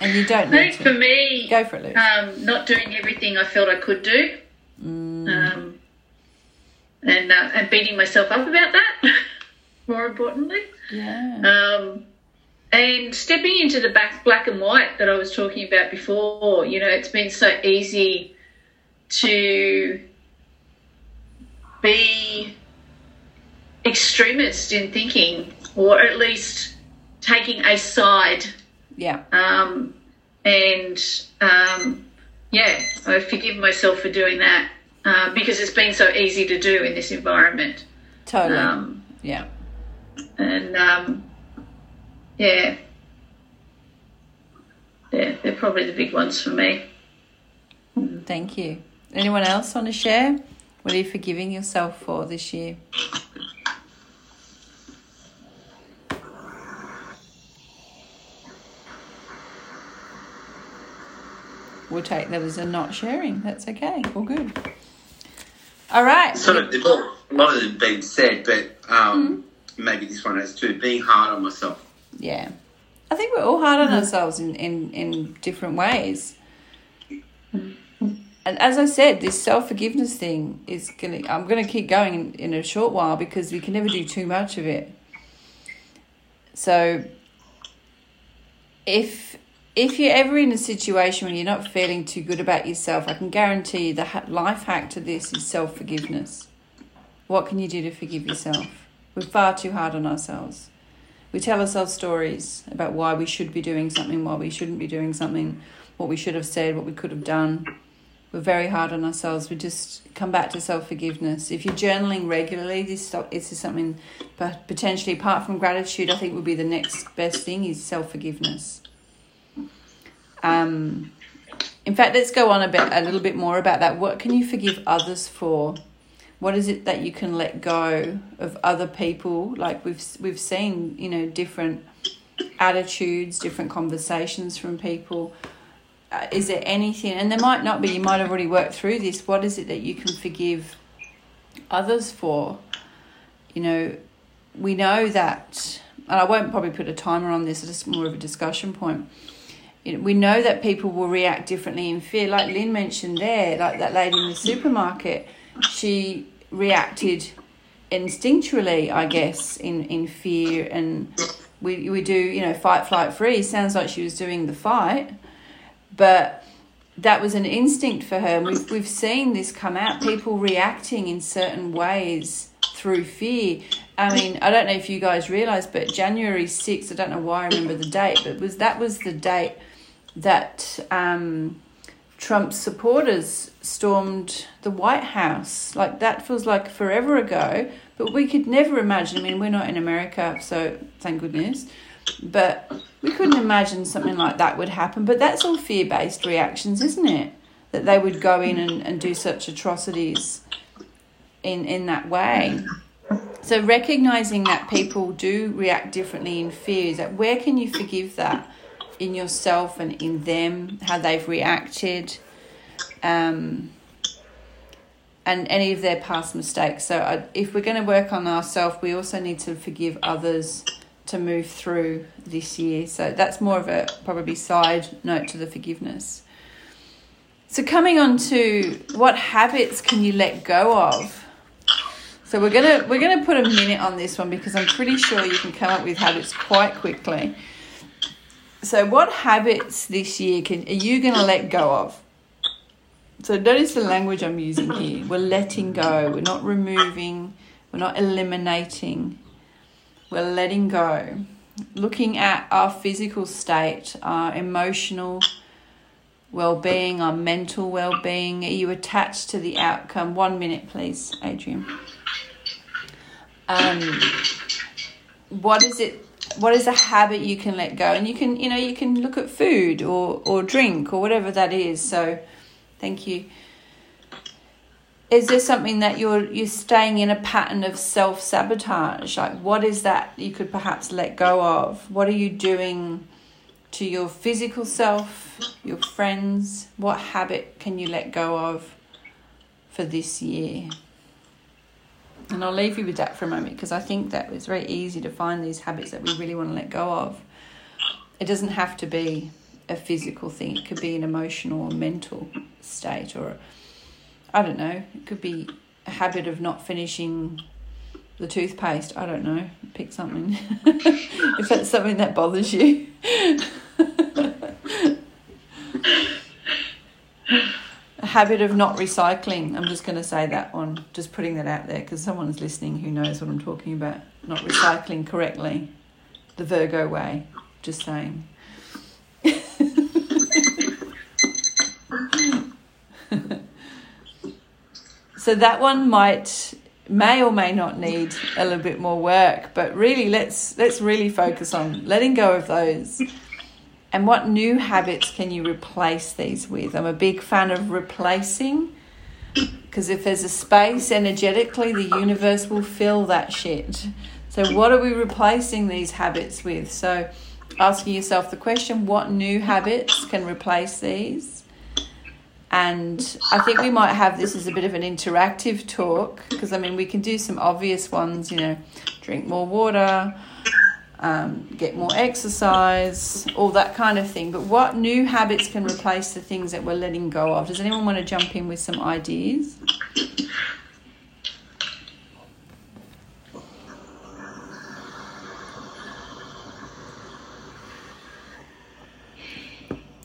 [SPEAKER 1] And you don't need
[SPEAKER 3] for me,
[SPEAKER 1] Go for it, Lou.
[SPEAKER 3] um, not doing everything I felt I could do,
[SPEAKER 1] Mm.
[SPEAKER 3] um, and uh, and beating myself up about that. More importantly,
[SPEAKER 1] Yeah.
[SPEAKER 3] um, and stepping into the back black and white that I was talking about before. You know, it's been so easy to be extremist in thinking, or at least taking a side
[SPEAKER 1] Yeah.
[SPEAKER 3] um, and um, yeah, I forgive myself for doing that uh, because it's been so easy to do in this environment.
[SPEAKER 1] Totally.
[SPEAKER 3] Um,
[SPEAKER 1] yeah.
[SPEAKER 3] and um, yeah, yeah, they're probably the big ones for me.
[SPEAKER 1] Thank you. Anyone else want to share? What are you forgiving yourself for this year? We'll take that as a not sharing. That's okay. All good. All right.
[SPEAKER 5] Sort of, a lot of them been said, but um,
[SPEAKER 1] Hmm.
[SPEAKER 5] maybe this one has too. Being hard on myself.
[SPEAKER 1] Yeah. I think we're all hard on ourselves in, in, in different ways. And as I said, this self forgiveness thing is gonna I'm gonna keep going in, in a short while because we can never do too much of it. So if if you're ever in a situation where you're not feeling too good about yourself, I can guarantee you the life hack to this is self forgiveness. What can you do to forgive yourself? We're far too hard on ourselves. We tell ourselves stories about why we should be doing something, why we shouldn't be doing something, what we should have said, what we could have done. We're very hard on ourselves. We just come back to self forgiveness. If you're journaling regularly, this this is something, but potentially apart from gratitude, I think would be the next best thing is self forgiveness. Um, in fact, let's go on a bit, a little bit more about that. What can you forgive others for? What is it that you can let go of other people? Like we've we've seen, you know, different attitudes, different conversations from people. Uh, is there anything, and there might not be. You might have already worked through this. What is it that you can forgive others for? You know, we know that, and I won't probably put a timer on this. It's more of a discussion point you know, we know that people will react differently in fear. Like Lynn mentioned there, like that lady in the supermarket, she reacted instinctually, I guess, in, in fear. And we, we do, you know, fight, flight, freeze. Sounds like she was doing the fight, but that was an instinct for her. And we've, we've seen this come out people reacting in certain ways through fear. I mean, I don't know if you guys realize, but January 6th, I don't know why I remember the date, but was that was the date that um, Trump's supporters stormed the White House. Like that feels like forever ago, but we could never imagine. I mean, we're not in America, so thank goodness. But we couldn't imagine something like that would happen. But that's all fear based reactions, isn't it? That they would go in and, and do such atrocities in, in that way. So recognizing that people do react differently in fear is that where can you forgive that in yourself and in them, how they've reacted, um, and any of their past mistakes. So I, if we're going to work on ourselves, we also need to forgive others to move through this year. So that's more of a probably side note to the forgiveness. So coming on to what habits can you let go of? So we're gonna we're gonna put a minute on this one because I'm pretty sure you can come up with habits quite quickly. So what habits this year can are you gonna let go of? So notice the language I'm using here. We're letting go. We're not removing. We're not eliminating. We're letting go. Looking at our physical state, our emotional well-being, our mental well-being. Are you attached to the outcome? One minute, please, Adrian. Um, what is it? What is a habit you can let go? And you can, you know, you can look at food or or drink or whatever that is. So Thank you. Is there something that you're you're staying in a pattern of self sabotage? Like what is that you could perhaps let go of? What are you doing to your physical self, your friends? What habit can you let go of for this year? And I'll leave you with that for a moment because I think that it's very easy to find these habits that we really want to let go of. It doesn't have to be a physical thing. It could be an emotional or mental state, or I don't know. It could be a habit of not finishing the toothpaste. I don't know. Pick something if that's something that bothers you. a habit of not recycling. I'm just going to say that one. Just putting that out there because someone's listening who knows what I'm talking about. Not recycling correctly, the Virgo way. Just saying. so that one might may or may not need a little bit more work but really let's let's really focus on letting go of those and what new habits can you replace these with? I'm a big fan of replacing because if there's a space energetically the universe will fill that shit. So what are we replacing these habits with? So asking yourself the question what new habits can replace these? And I think we might have this as a bit of an interactive talk because I mean, we can do some obvious ones, you know, drink more water, um, get more exercise, all that kind of thing. But what new habits can replace the things that we're letting go of? Does anyone want to jump in with some ideas?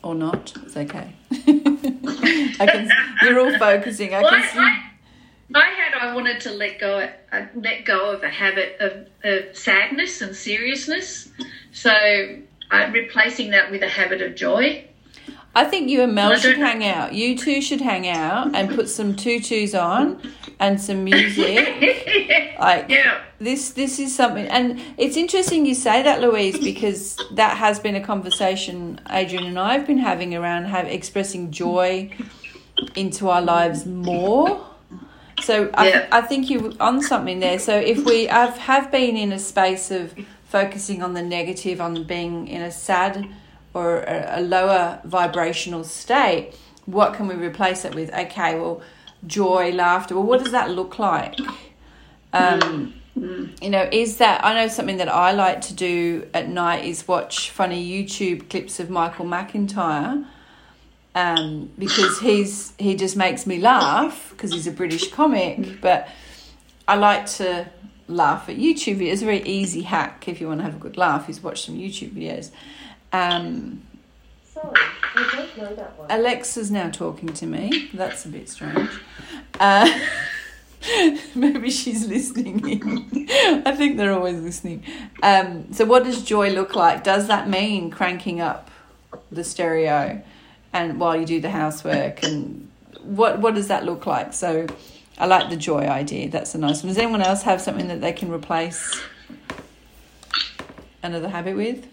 [SPEAKER 1] or not. It's okay. I can. You're all focusing. I can see.
[SPEAKER 3] I, had I wanted to let go uh, let go of a habit of, of sadness and seriousness, so I'm replacing that with a habit of joy.
[SPEAKER 1] I think you and Mel
[SPEAKER 3] I
[SPEAKER 1] should hang out. You two should hang out and put some tutus on and some music. Like
[SPEAKER 3] Yeah.
[SPEAKER 1] this this is something and it's interesting you say that louise because that has been a conversation adrian and i have been having around have expressing joy into our lives more so I,
[SPEAKER 3] Yeah.
[SPEAKER 1] I think you on something there. So if we have, have been in a space of focusing on the negative on being in a sad or a, a lower vibrational state what can we replace it with? Okay well joy laughter. Well what does that look like? Um, you know, is that I know something that I like to do at night is watch funny YouTube clips of Michael McIntyre. Um, because he's he just makes me laugh because he's a British comic, but I like to laugh at YouTube videos. It's a very easy hack if you want to have a good laugh. Is watch some YouTube videos. Um,
[SPEAKER 8] Sorry, I don't know that one.
[SPEAKER 1] Alexa's now talking to me. That's a bit strange. Uh, maybe she's listening in. I think they're always listening. Um, so, what does joy look like? Does that mean cranking up the stereo and while you do the housework? And what what does that look like? So, I like the joy idea. That's a nice one. Does anyone else have something that they can replace another habit with?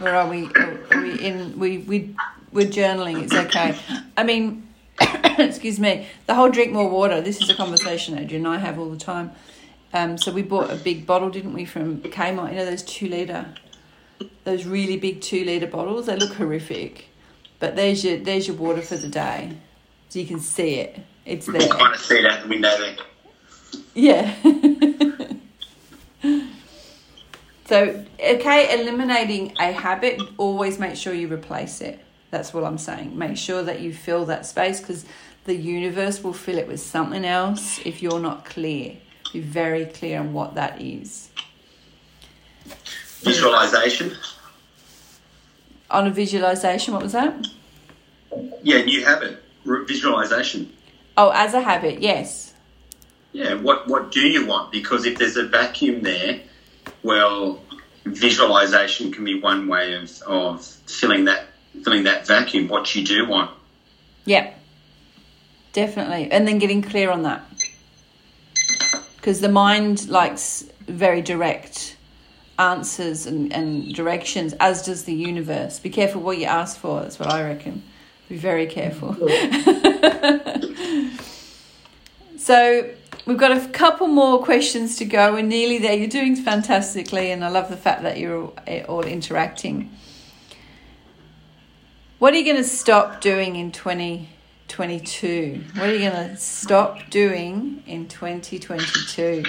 [SPEAKER 1] Or are we? Are we in? We we we're journaling. It's okay. I mean, excuse me. The whole drink more water. This is a conversation Adrian and I have all the time. Um, so we bought a big bottle, didn't we, from Kmart? You know those two liter, those really big two liter bottles. They look horrific, but there's your there's your water for the day, so you can see it. It's there.
[SPEAKER 5] kind of see it out the window there.
[SPEAKER 1] Yeah. so, okay, eliminating a habit, always make sure you replace it. That's what I'm saying. Make sure that you fill that space because the universe will fill it with something else if you're not clear. Be very clear on what that is.
[SPEAKER 5] Visualization.
[SPEAKER 1] On a visualization, what was that?
[SPEAKER 5] Yeah, new habit. Visualization.
[SPEAKER 1] Oh, as a habit, yes.
[SPEAKER 5] Yeah, what what do you want? Because if there's a vacuum there, well, visualization can be one way of, of filling that filling that vacuum. What you do want.
[SPEAKER 1] Yep. Definitely. And then getting clear on that. Because the mind likes very direct answers and, and directions, as does the universe. Be careful what you ask for, that's what I reckon. Be very careful. so we've got a couple more questions to go. We're nearly there. You're doing fantastically, and I love the fact that you're all, eh, all interacting. What are you going to stop doing in 2022? What are you going to stop doing in 2022?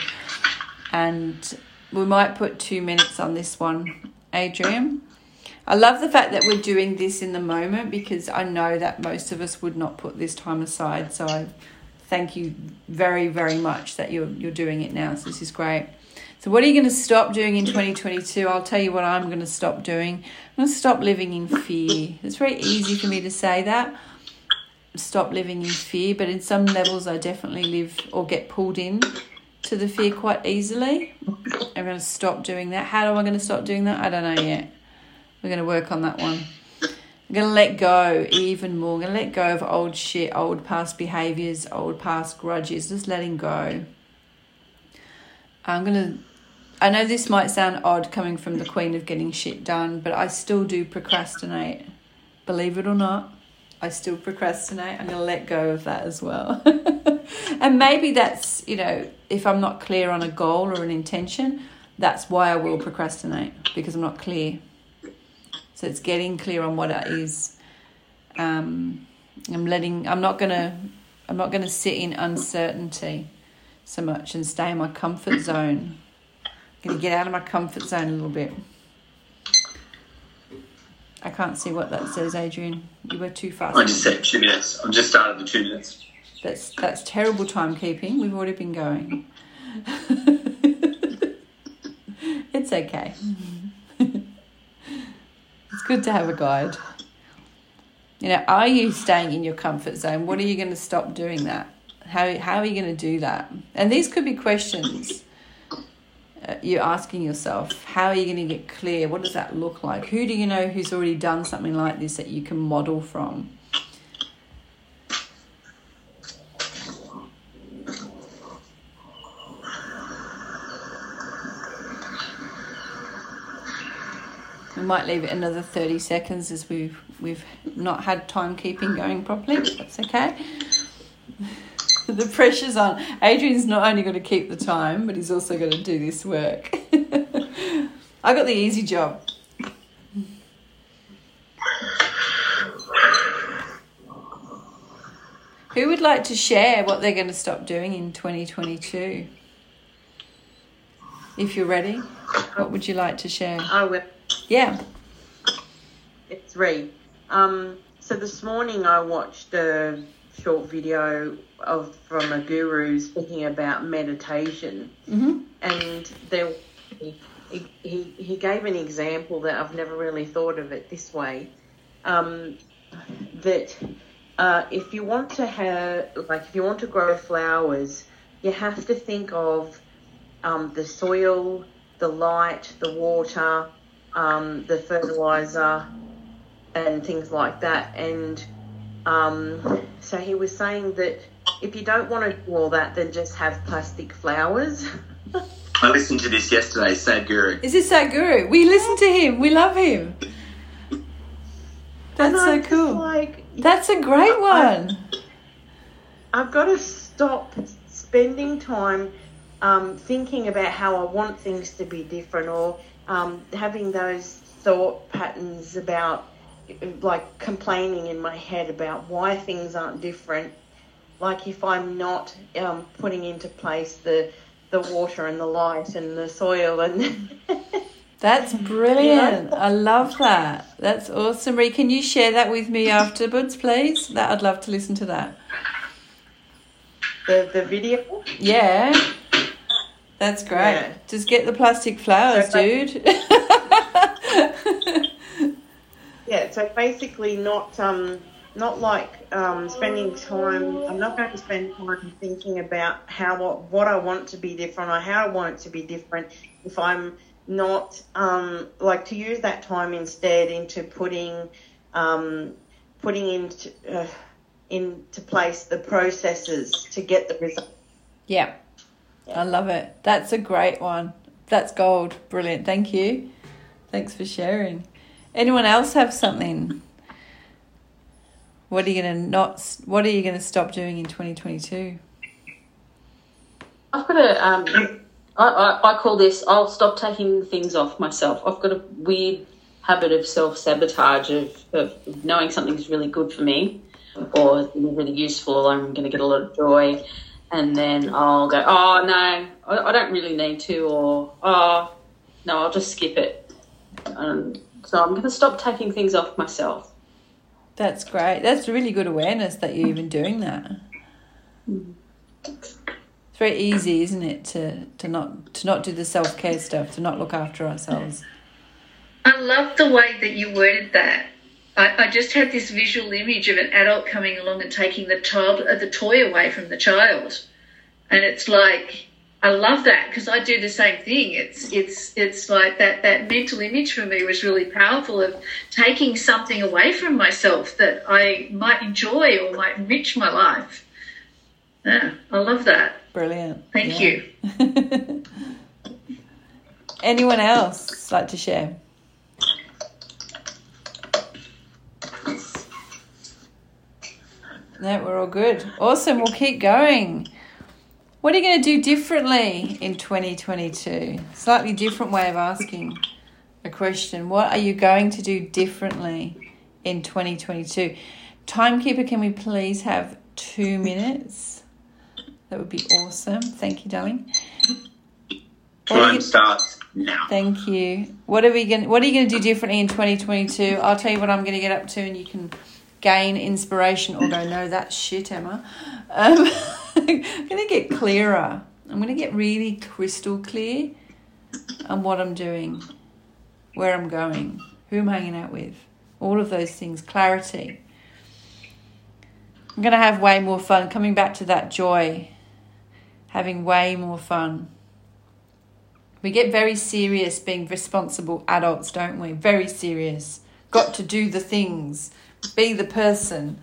[SPEAKER 1] And we might put two minutes on this one, Adrian. I love the fact that we're doing this in the moment because I know that most of us would not put this time aside. So I thank you very, very much that you're you're doing it now. So this is great. So what are you going to stop doing in 2022? I'll tell you what I'm going to stop doing. I'm going to stop living in fear. It's very easy for me to say that. Stop living in fear, but in some levels I definitely live or get pulled in to the fear quite easily. I'm going to stop doing that. How am I going to stop doing that? I don't know yet. We're going to work on that one. I'm going to let go even more. I'm going to let go of old shit, old past behaviors, old past grudges, just letting go. I'm going to. I know this might sound odd coming from the queen of getting shit done, but I still do procrastinate. Believe it or not, I still procrastinate. I'm going to let go of that as well. and maybe that's, you know, if I'm not clear on a goal or an intention, that's why I will procrastinate because I'm not clear. So it's getting clear on what it is. Um, I'm letting. I'm not gonna. I'm not gonna sit in uncertainty so much and stay in my comfort zone. Gonna get out of my comfort zone a little bit. I can't see what that says, Adrian. You were too fast.
[SPEAKER 5] I just said two minutes. I've just started the two minutes.
[SPEAKER 1] That's that's terrible timekeeping. We've already been going. it's okay. it's good to have a guide. You know, are you staying in your comfort zone? What are you going to stop doing that? How how are you going to do that? And these could be questions Uh, you're asking yourself. How are you going to get clear? What does that look like? Who do you know who's already done something like this that you can model from? We might leave it another 30 seconds as we've we've not had timekeeping going properly. That's okay. the pressure's on. Adrian's not only going to keep the time, but he's also going to do this work. I got the easy job. Who would like to share what they're going to stop doing in 2022? If you're ready, what would you like to share?
[SPEAKER 7] I will.
[SPEAKER 1] Yeah.
[SPEAKER 7] It's Ree. Um, so this morning I watched a short video of from a guru speaking about meditation,
[SPEAKER 1] hmm
[SPEAKER 7] and there he, he he gave an example that I've never really thought of it this way. Um, that uh, if you want to have like if you want to grow flowers, you have to think of um, the soil, the light, the water, um, the fertilizer, and things like that. And um, so he was saying that if you don't want to do all that, then just have plastic flowers.
[SPEAKER 5] I listened to this yesterday, Sadhguru.
[SPEAKER 1] Is this Sadhguru? We listen to him. We love him. That's so cool.
[SPEAKER 7] Like
[SPEAKER 1] That's a great one.
[SPEAKER 7] I've got to stop spending time um, thinking about how I want things to be different or um, having those thought patterns about like complaining in my head about why things aren't different. Like if I'm not um, putting into place the the water and the light and the soil and
[SPEAKER 1] That's brilliant. I love that. That's awesome. Ree, can you share that with me afterwards, please? That I'd love to listen to that.
[SPEAKER 7] the, the video.
[SPEAKER 1] Yeah. That's great.
[SPEAKER 7] Yeah.
[SPEAKER 1] Just get the plastic flowers,
[SPEAKER 7] So-
[SPEAKER 1] dude.
[SPEAKER 7] Yeah, so basically not um not like um spending time I'm not going to spend time thinking about how what, what I want to be different or how I want it to be different if I'm not um like to use that time instead into putting um putting into uh, into place the processes to get the result.
[SPEAKER 1] yeah. I love it. That's a great one. That's gold. Brilliant. Thank you. Thanks for sharing. Anyone else have something? What are you gonna not? What are you gonna stop doing in twenty twenty two?
[SPEAKER 6] I've got a, um, I, I, I call this, I'll stop taking things off myself. I've got a weird habit of self sabotage, of, of knowing something's really good for me or really useful, I'm going to get a lot of joy. And then I'll go, oh, no, I, I don't really need to, or oh, no, I'll just skip it. Um, so I'm going to stop taking things off myself.
[SPEAKER 1] That's great. That's really good awareness that you're even doing that. It's very easy, isn't it, to, to not to not do the self care stuff, to not look after ourselves.
[SPEAKER 3] I love the way that you worded that. I, I just had this visual image of an adult coming along and taking the child, uh, the toy away from the child, and it's like I love that because I do the same thing. It's it's it's like that that mental image for me was really powerful of taking something away from myself that I might enjoy or might enrich my life. Yeah, I love that.
[SPEAKER 1] Brilliant.
[SPEAKER 3] Thank
[SPEAKER 1] Yeah.
[SPEAKER 3] you.
[SPEAKER 1] Anyone else like to share? No, we're all good. Awesome. We'll keep going. What are you going to do differently in 2022? Slightly different way of asking a question. What are you going to do differently in 2022? Timekeeper, can we please have two minutes? That would be awesome. Thank you, darling. What
[SPEAKER 5] Time
[SPEAKER 1] you-
[SPEAKER 5] starts now.
[SPEAKER 1] Thank you. What are we going? What are you going to do differently in 2022? I'll tell you what I'm going to get up to, and you can gain inspiration or go, no, that's shit, Emma. Um, I'm going to get clearer. I'm going to get really crystal clear on what I'm doing, where I'm going, who I'm hanging out with, all of those things. Clarity. I'm going to have way more fun. Coming back to that joy, having way more fun. We get very serious being responsible adults, don't we? Very serious. Got to do the things, be the person,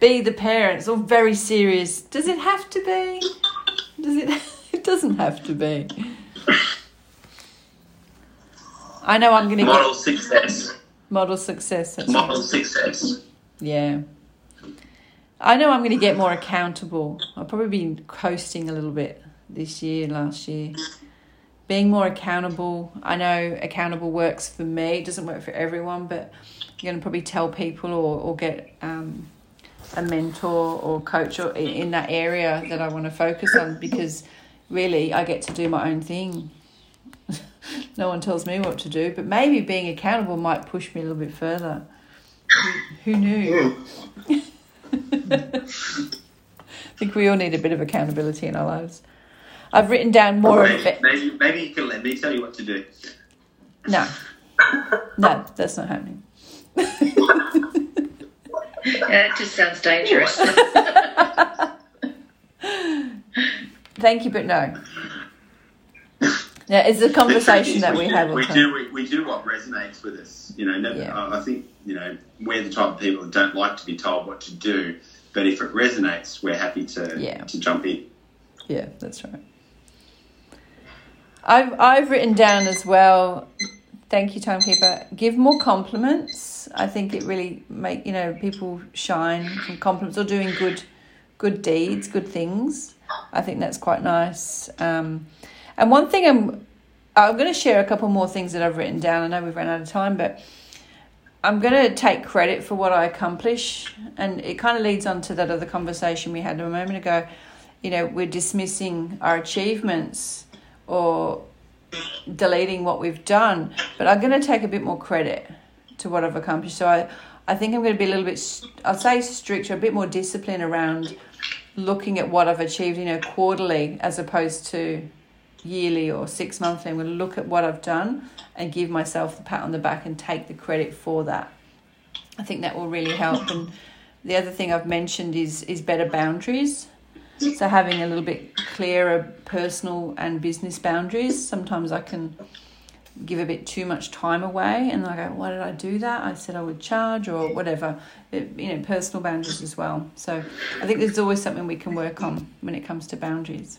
[SPEAKER 1] be the parents, or very serious. Does it have to be? Does it? It doesn't have to be. I know I'm going to
[SPEAKER 5] Model
[SPEAKER 1] get
[SPEAKER 5] success.
[SPEAKER 1] model success.
[SPEAKER 5] Model
[SPEAKER 1] right.
[SPEAKER 5] success.
[SPEAKER 1] Yeah. I know I'm going to get more accountable. I've probably been coasting a little bit this year, last year. Being more accountable. I know accountable works for me. It doesn't work for everyone, but you're going to probably tell people or, or get um, a mentor or coach or in, in that area that I want to focus on because really I get to do my own thing. no one tells me what to do, but maybe being accountable might push me a little bit further. Who, who knew? I think we all need a bit of accountability in our lives. I've written down more of
[SPEAKER 5] maybe,
[SPEAKER 1] it.
[SPEAKER 5] maybe, maybe you can let me tell you what to do.
[SPEAKER 1] No, no, that's not happening.
[SPEAKER 3] Yeah, it just sounds dangerous.
[SPEAKER 1] Thank you, but no. Yeah, it's a conversation that we have all
[SPEAKER 5] We do, we, we do what resonates with us. You know, never,
[SPEAKER 1] Yeah.
[SPEAKER 5] I I think, you know, we're the type of people that don't like to be told what to do, but if it resonates, we're happy to,
[SPEAKER 1] Yeah.
[SPEAKER 5] to jump in.
[SPEAKER 1] Yeah, that's right. I've I've written down as well. Thank you, timekeeper. Give more compliments. I think it really make you know people shine from compliments or doing good, good deeds, good things. I think that's quite nice. Um, and one thing I'm I'm going to share a couple more things that I've written down. I know we've run out of time, but I'm going to take credit for what I accomplish. And it kind of leads on to that other conversation we had a moment ago. You know, we're dismissing our achievements or deleting what we've done, but I'm going to take a bit more credit to what I've accomplished. So I, I think I'm going to be a little bit, I'll say stricter, a bit more disciplined around looking at what I've achieved, you know, quarterly as opposed to yearly or six monthly. I'm going to look at what I've done and give myself the pat on the back and take the credit for that. I think that will really help. And the other thing I've mentioned is is better boundaries. So having a little bit clearer personal and business boundaries. Sometimes I can give a bit too much time away and I go, why did I do that? I said I would charge or whatever. It, you know, personal boundaries as well. So I think there's always something we can work on when it comes to boundaries.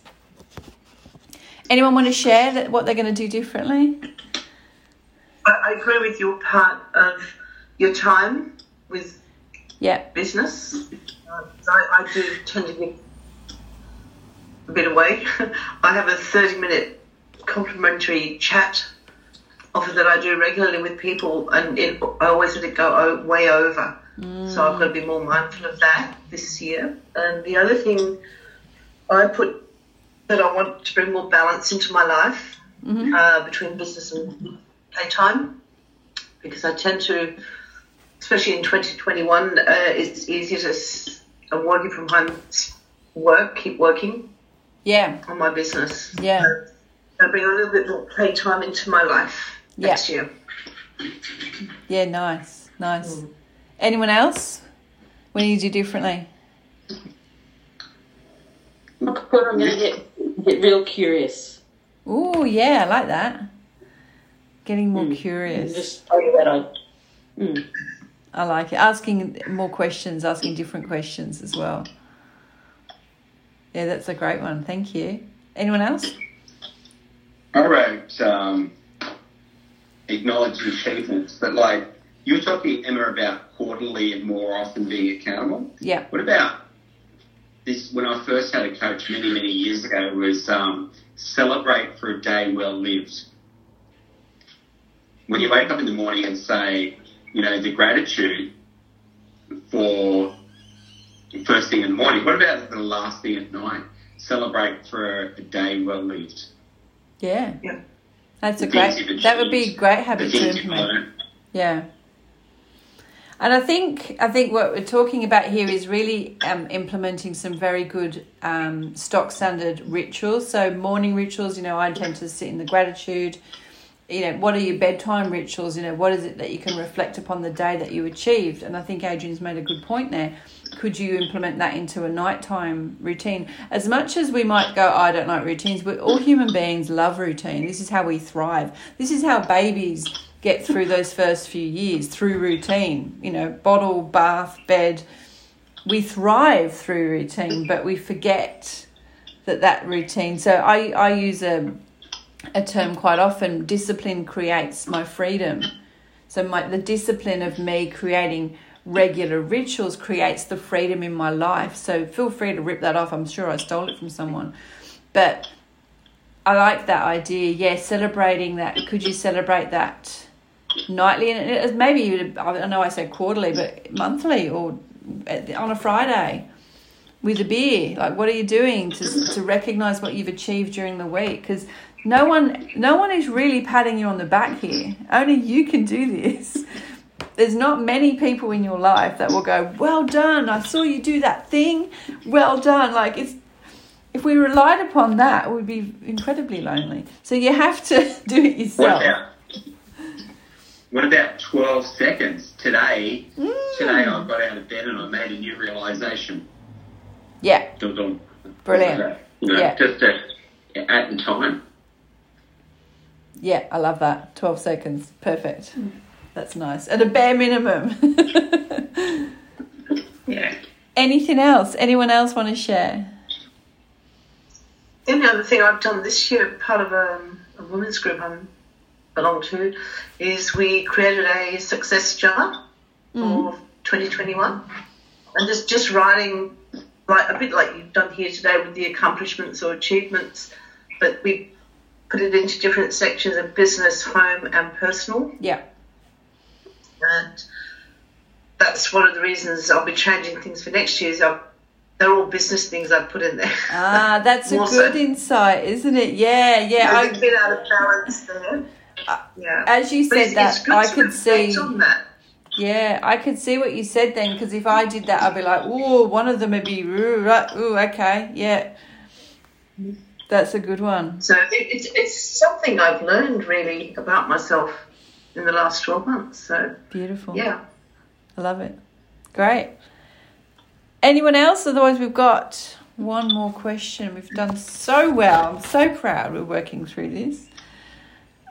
[SPEAKER 1] Anyone want to share that what they're going to do differently?
[SPEAKER 4] I, agree with your part of your time with
[SPEAKER 1] Yeah.
[SPEAKER 4] business. I, I do tend to give bit away. I have a 30 minute complimentary chat offer that I do regularly with people, and it, I always let it go o- way over. So I've got to be more mindful of that this year. And the other thing I put that I want to bring more balance into my life uh, between business and playtime because I tend to, especially in 2021, uh, it's easier to uh, working from home, work, keep working
[SPEAKER 1] Yeah.
[SPEAKER 4] on my business.
[SPEAKER 1] Yeah.
[SPEAKER 4] So bring a little bit more playtime into my life
[SPEAKER 1] Yeah.
[SPEAKER 4] next year.
[SPEAKER 1] Yeah, nice. Nice. Anyone else? What do you do differently?
[SPEAKER 6] Look, I'm going to get, get real curious.
[SPEAKER 1] Oh, yeah, I like that. Getting more
[SPEAKER 6] Mm.
[SPEAKER 1] curious.
[SPEAKER 6] Just tell you that I. Mm.
[SPEAKER 1] I like it. Asking more questions, asking different questions as well. Yeah, that's a great one. Thank you. Anyone else?
[SPEAKER 5] I wrote um, acknowledge achievements, but like you were talking, Emma, about quarterly and more often being accountable.
[SPEAKER 1] Yeah.
[SPEAKER 5] What about this? When I first had a coach many, many years ago, was um, celebrate for a day well lived. When you wake up in the morning and say, you know, the gratitude for first thing in the morning. What about the last thing at night? Celebrate for a day well lived.
[SPEAKER 1] Yeah.
[SPEAKER 4] Yeah.
[SPEAKER 1] That's a
[SPEAKER 5] The
[SPEAKER 1] great, that would be a great habit to implement. Yeah. And I think I think what we're talking about here is really um, implementing some very good um, stock standard rituals. So morning rituals, you know, I tend to sit in the gratitude. You know, what are your bedtime rituals? You know, what is it that you can reflect upon the day that you achieved? And I think Adrian's made a good point there. Could you implement that into a nighttime routine? As much as we might go, I don't like routines, but all human beings love routine. This is how we thrive. This is how babies get through those first few years through routine. You know, bottle, bath, bed. We thrive through routine, but we forget that that routine. So I, I use a a term quite often. Discipline creates my freedom. So my the discipline of me creating regular rituals creates the freedom in my life. So feel free to rip that off. I'm sure I stole it from someone, but I like that idea. Yeah, celebrating that. Could you celebrate that nightly? And maybe. I know I say quarterly, but monthly or on a Friday with a beer. Like, what are you doing to to recognize what you've achieved during the week? Because no one, no one is really patting you on the back here. Only you can do this. There's not many people in your life that will go, "Well done! I saw you do that thing. Well done!" Like it's if we relied upon that, we'd be incredibly lonely. So you have to do it
[SPEAKER 5] What
[SPEAKER 1] yourself.
[SPEAKER 5] about what about twelve seconds today? Mm. Today I got out of bed and I made a new realization.
[SPEAKER 1] Yeah,
[SPEAKER 5] Dun, dun.
[SPEAKER 1] Brilliant.
[SPEAKER 5] You know,
[SPEAKER 1] Yeah.
[SPEAKER 5] just at, at the time.
[SPEAKER 1] yeah, I love that. Twelve seconds, perfect. Mm. That's nice. At a bare minimum.
[SPEAKER 5] Yeah.
[SPEAKER 1] Anything else? Anyone else want to share?
[SPEAKER 4] The only other thing I've done this year, part of a, a women's group I belong to, is we created a success jar mm. for 2021, and just just writing like a bit like you've done here today with the accomplishments or achievements, but we put it into different sections of business, home, and personal.
[SPEAKER 1] Yeah.
[SPEAKER 4] And that's one of the reasons I'll be changing things for next year. Is I'll, they're all business things I've put in there.
[SPEAKER 1] Ah, that's a good
[SPEAKER 4] so.
[SPEAKER 1] insight, isn't it? Yeah, yeah.
[SPEAKER 4] There's a
[SPEAKER 1] I,
[SPEAKER 4] bit out of balance there. Yeah.
[SPEAKER 1] as you
[SPEAKER 4] But
[SPEAKER 1] said that, I could see. Yeah, I could see what you said then, because if I did that, I'd be like, "Ooh, one of them would be, ooh, right, ooh, okay, yeah." That's a good one.
[SPEAKER 4] So it, it's it's something I've learned really about myself in the last twelve months. So
[SPEAKER 1] Beautiful.
[SPEAKER 4] yeah.
[SPEAKER 1] I love it. Great. Anyone else? Otherwise, we've got one more question. We've done so well. I'm so proud we're working through this.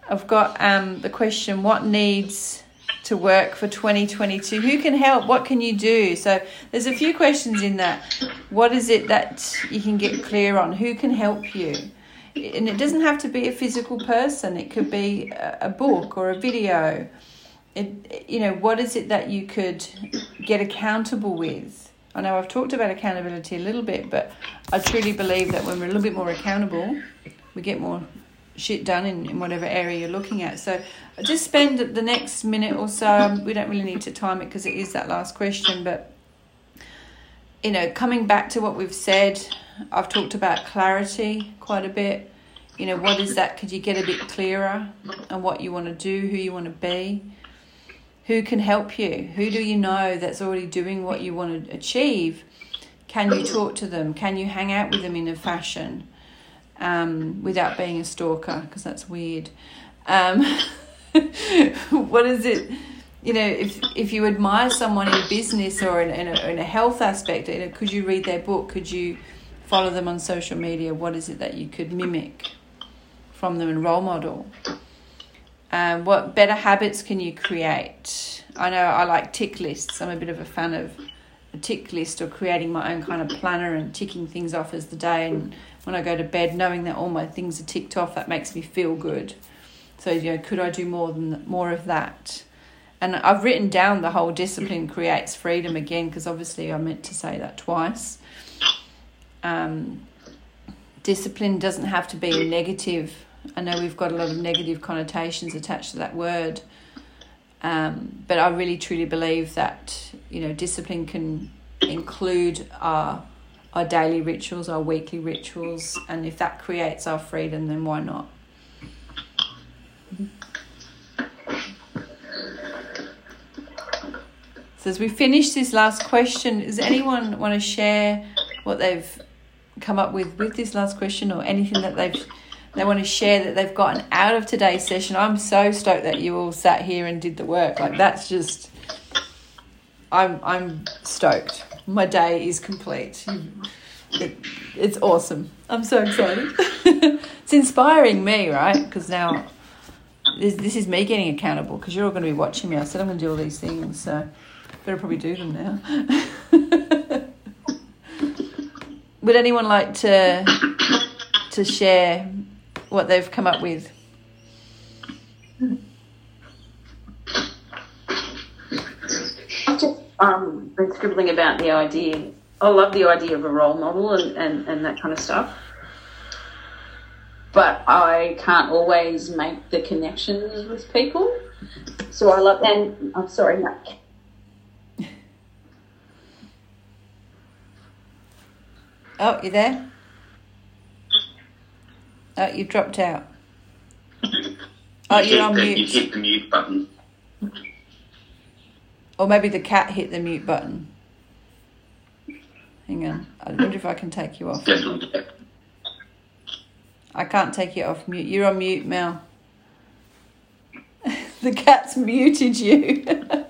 [SPEAKER 1] I've got um, the question what needs to work for 2022? Who can help? What can you do? So, there's a few questions in that. What is it that you can get clear on? Who can help you? And it doesn't have to be a physical person, it could be a book or a video it, you know, what is it that you could get accountable with? I know I've talked about accountability a little bit, but I truly believe that when we're a little bit more accountable, we get more shit done in, in whatever area you're looking at. So just spend the next minute or so. We don't really need to time it because it is that last question, but you know, coming back to what we've said, I've talked about clarity quite a bit. You know, what is that? Could you get a bit clearer on what you want to do, who you want to be? Who can help you? Who do you know that's already doing what you want to achieve? Can you talk to them? Can you hang out with them in a fashion um, without being a stalker? Because that's weird. Um, what is it? You know, if if you admire someone in business or in, in, a, in a health aspect, you know, could you read their book? Could you follow them on social media? What is it that you could mimic from them and role model? Um, what better habits can you create? I know I like tick lists. I'm a bit of a fan of a tick list or creating my own kind of planner and ticking things off as the day. And when I go to bed, knowing that all my things are ticked off, that makes me feel good. So you know, could I do more than more of that? And I've written down the whole discipline creates freedom again because obviously I meant to say that twice. Um, discipline doesn't have to be negative. I know we've got a lot of negative connotations attached to that word, um, but I really truly believe that you know discipline can include our our daily rituals, our weekly rituals, and if that creates our freedom, then why not? So as we finish this last question, does anyone want to share what they've come up with with this last question, or anything that they've they want to share that they've gotten out of today's session? I'm so stoked that you all sat here and did the work. Like that's just, I'm I'm stoked. My day is complete. It, it's awesome. I'm so excited. it's inspiring me, right? Because now this, this is me getting accountable because you're all going to be watching me. I said I'm going to do all these things, so better probably do them now. Would anyone like to to share what they've come up with?
[SPEAKER 6] Um, been scribbling about the idea. I love the idea of a role model and, and, and that kind of stuff. But I can't always make the connections with people. So I love, and I'm sorry, Matt.
[SPEAKER 1] Oh, you there? Oh, you dropped out. Oh,
[SPEAKER 5] you
[SPEAKER 1] you're on
[SPEAKER 5] the, you hit the mute button.
[SPEAKER 1] Or maybe the cat hit the mute button. Hang on. I wonder if I can take you off. I can't take you off mute. You're on mute, Mel. the cat's muted you.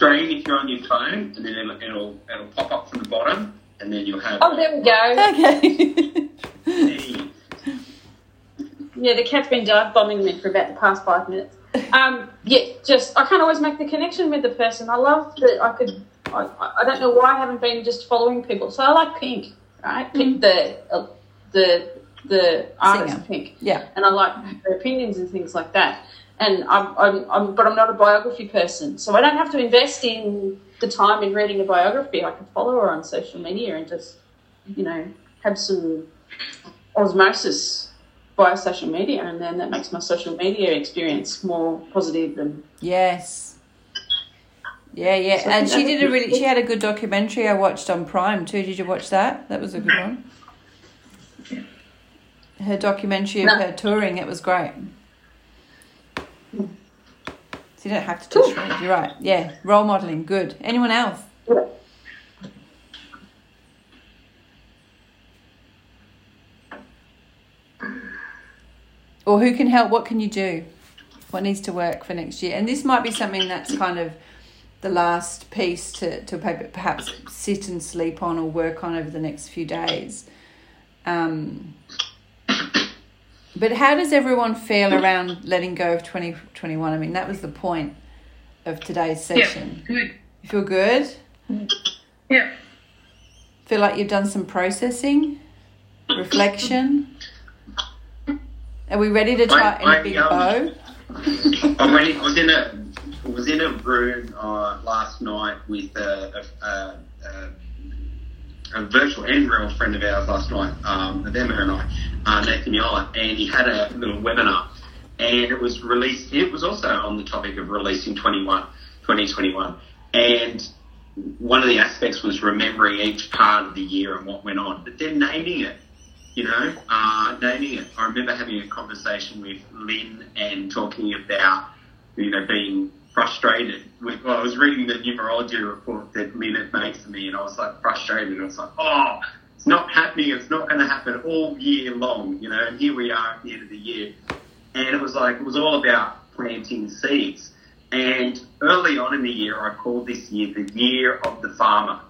[SPEAKER 5] Press press the screen if you're on your phone, and then it'll it'll, it'll pop up from the bottom, and then you'll have.
[SPEAKER 6] Oh, there we go.
[SPEAKER 1] okay.
[SPEAKER 6] Yeah, the cat's been dive bombing me for about the past five minutes. Um, yeah, just I can't always make the connection with the person. I love that I could. I, I don't know why I haven't been just following people. So I like Pink, right? Pink, the uh, the the artist
[SPEAKER 1] Singer.
[SPEAKER 6] Pink,
[SPEAKER 1] Yeah.
[SPEAKER 6] and I like her opinions and things like that. And I'm, I'm, I'm, but I'm not a biography person, so I don't have to invest in the time in reading a biography. I can follow her on social media and just, you know, have some osmosis via social media, and then that makes my social media experience more positive and
[SPEAKER 1] Yes. Yeah, yeah,
[SPEAKER 6] So
[SPEAKER 1] and she did a really. She had a good documentary I watched on Prime too. Did you watch that? That was a good one. Her documentary of
[SPEAKER 6] No.
[SPEAKER 1] her touring. It was great. So you don't have to touch
[SPEAKER 6] Cool.
[SPEAKER 1] You're right. Yeah, role modeling. Good. Anyone else? Or who can help? What can you do? What needs to work for next year? And this might be something that's kind of the last piece to, to perhaps sit and sleep on or work on over the next few days. Um, but how does everyone feel around letting go of 2021? I mean, that was the point of today's session.
[SPEAKER 3] Yeah, good.
[SPEAKER 1] You feel good?
[SPEAKER 3] Yeah.
[SPEAKER 1] Feel like you've done some processing, reflection? Are we ready to tie
[SPEAKER 5] I-
[SPEAKER 1] in a
[SPEAKER 5] I,
[SPEAKER 1] big
[SPEAKER 5] um,
[SPEAKER 1] bow?
[SPEAKER 5] I went in, I was in a I was in a room uh, last night with a, a, a, a, a virtual and real friend of ours last night, um, them and I, uh, Nathan Yola, and he had a little webinar, and it was released. It was also on the topic of releasing 21, 2021, and one of the aspects was remembering each part of the year and what went on, but then naming it you know, uh, naming it. I remember having a conversation with Lynn and talking about, you know, being frustrated. With, well, I was reading the numerology report that had made for me, and I was like frustrated. I was like, oh, it's not happening. It's not going to happen all year long, you know. And here we are at the end of the year, and it was like it was all about planting seeds. And early on in the year, I called this year the year of the farmer.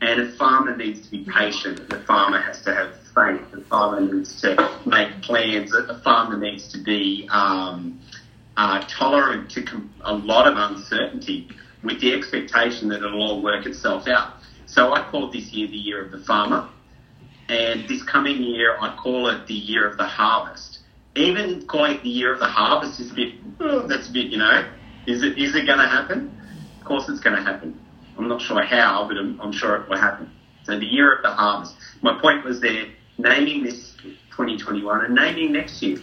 [SPEAKER 5] And a farmer needs to be patient. The farmer has to have faith. The farmer needs to make plans. The farmer needs to be um, tolerant to com- a lot of uncertainty with the expectation that it'll all work itself out. So I called this year the year of the farmer. And this coming year, I call it the year of the harvest. Even calling it the year of the harvest is a bit, oh, that's a bit, you know, is it, is it going to happen? Of course it's going to happen. I'm not sure how, but I'm, I'm sure it will happen. So the year of the harvest. My point was there naming this 2021 and naming next year.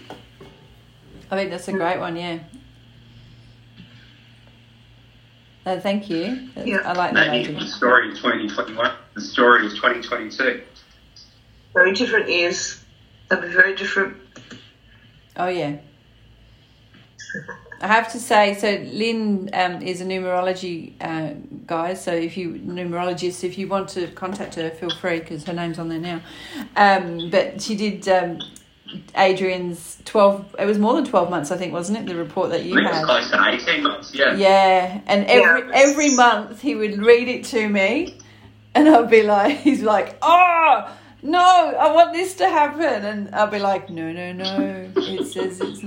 [SPEAKER 1] I think that's a great one, yeah. Uh, thank you. That's-
[SPEAKER 4] Yeah.
[SPEAKER 1] I like that
[SPEAKER 5] Naming
[SPEAKER 1] idea.
[SPEAKER 5] the story is 2021. The story is 2022.
[SPEAKER 4] Very different years. They'll be very different.
[SPEAKER 1] Oh yeah. I have to say, so Lynn um, is a numerology uh, guy. So if you numerologist, if you want to contact her, feel free because her name's on there now. Um, but she did um, Adrian's twelve. It was more than twelve months, I think, wasn't it? The report that
[SPEAKER 5] I
[SPEAKER 1] you
[SPEAKER 5] think it's
[SPEAKER 1] had.
[SPEAKER 5] close to 18 months, yeah.
[SPEAKER 1] Yeah, and every
[SPEAKER 4] Yeah.
[SPEAKER 1] every month he would read it to me, and I'd be like, he's like, oh no, I want this to happen, and I'll be like, no, no, no, it says it's.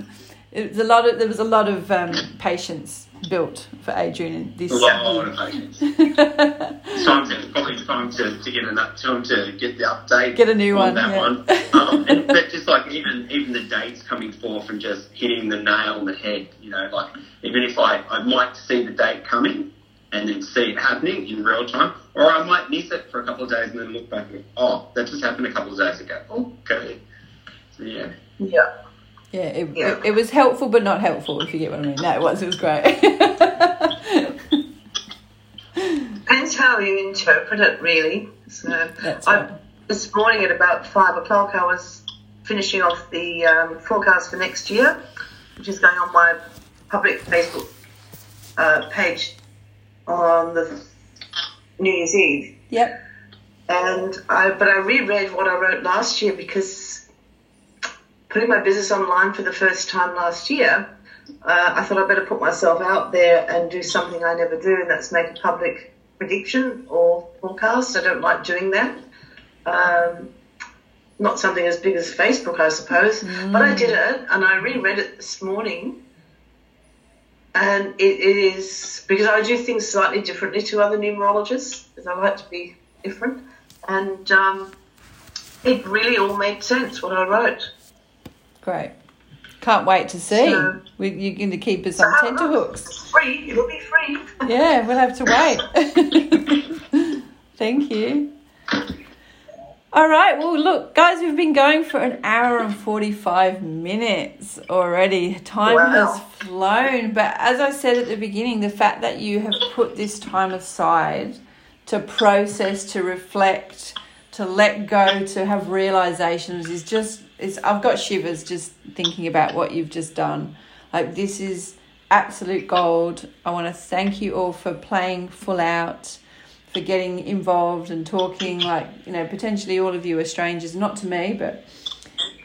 [SPEAKER 1] It was a lot of there was a lot of um, patience built for Adrian in this
[SPEAKER 5] A lot
[SPEAKER 1] year.
[SPEAKER 5] of patience. It's time to, probably time to, to get an up, time to get the update.
[SPEAKER 1] Get a new
[SPEAKER 5] on
[SPEAKER 1] one,
[SPEAKER 5] That
[SPEAKER 1] yeah.
[SPEAKER 5] one. Um, and, but just like even even the dates coming forth and just hitting the nail on the head. You know, like even if I I might see the date coming and then see it happening in real time, or I might miss it for a couple of days and then look back and go, oh, that just happened a couple of days ago. Okay. So yeah.
[SPEAKER 4] Yeah.
[SPEAKER 1] Yeah, it,
[SPEAKER 4] Yeah.
[SPEAKER 1] It, it was helpful but not helpful, if you get what I mean. No, it was. It was great.
[SPEAKER 4] Depends how you interpret it, really. So
[SPEAKER 1] That's
[SPEAKER 4] I,
[SPEAKER 1] right.
[SPEAKER 4] this morning at about five o'clock, I was finishing off the um, forecast for next year, which is going on my public Facebook uh, page on the New Year's Eve.
[SPEAKER 1] Yep.
[SPEAKER 4] And I, but I reread what I wrote last year because putting my business online for the first time last year, uh, I thought I'd better put myself out there and do something I never do, and that's make a public prediction or forecast. I don't like doing that. Um, not something as big as Facebook, I suppose, but I did it, and I reread it this morning. And it, it is because I do things slightly differently to other numerologists, because I like to be different. And um, it really all made sense what I wrote.
[SPEAKER 1] Great. Can't wait to see.
[SPEAKER 4] So-
[SPEAKER 1] we, you're going to keep us
[SPEAKER 4] So
[SPEAKER 1] on
[SPEAKER 4] have a look.
[SPEAKER 1] tenterhooks.
[SPEAKER 4] Free. It'll be free.
[SPEAKER 1] Yeah, we'll have to wait. Thank you. All right. Well, look, guys, we've been going for an hour and 45 minutes already. Time
[SPEAKER 4] Wow.
[SPEAKER 1] has flown. But as I said at the beginning, the fact that you have put this time aside to process, to reflect, to let go, to have realizations is just, it's, I've got shivers just thinking about what you've just done. Like, this is absolute gold. I want to thank you all for playing full out for getting involved and talking. Like you know potentially all of you are strangers not to me but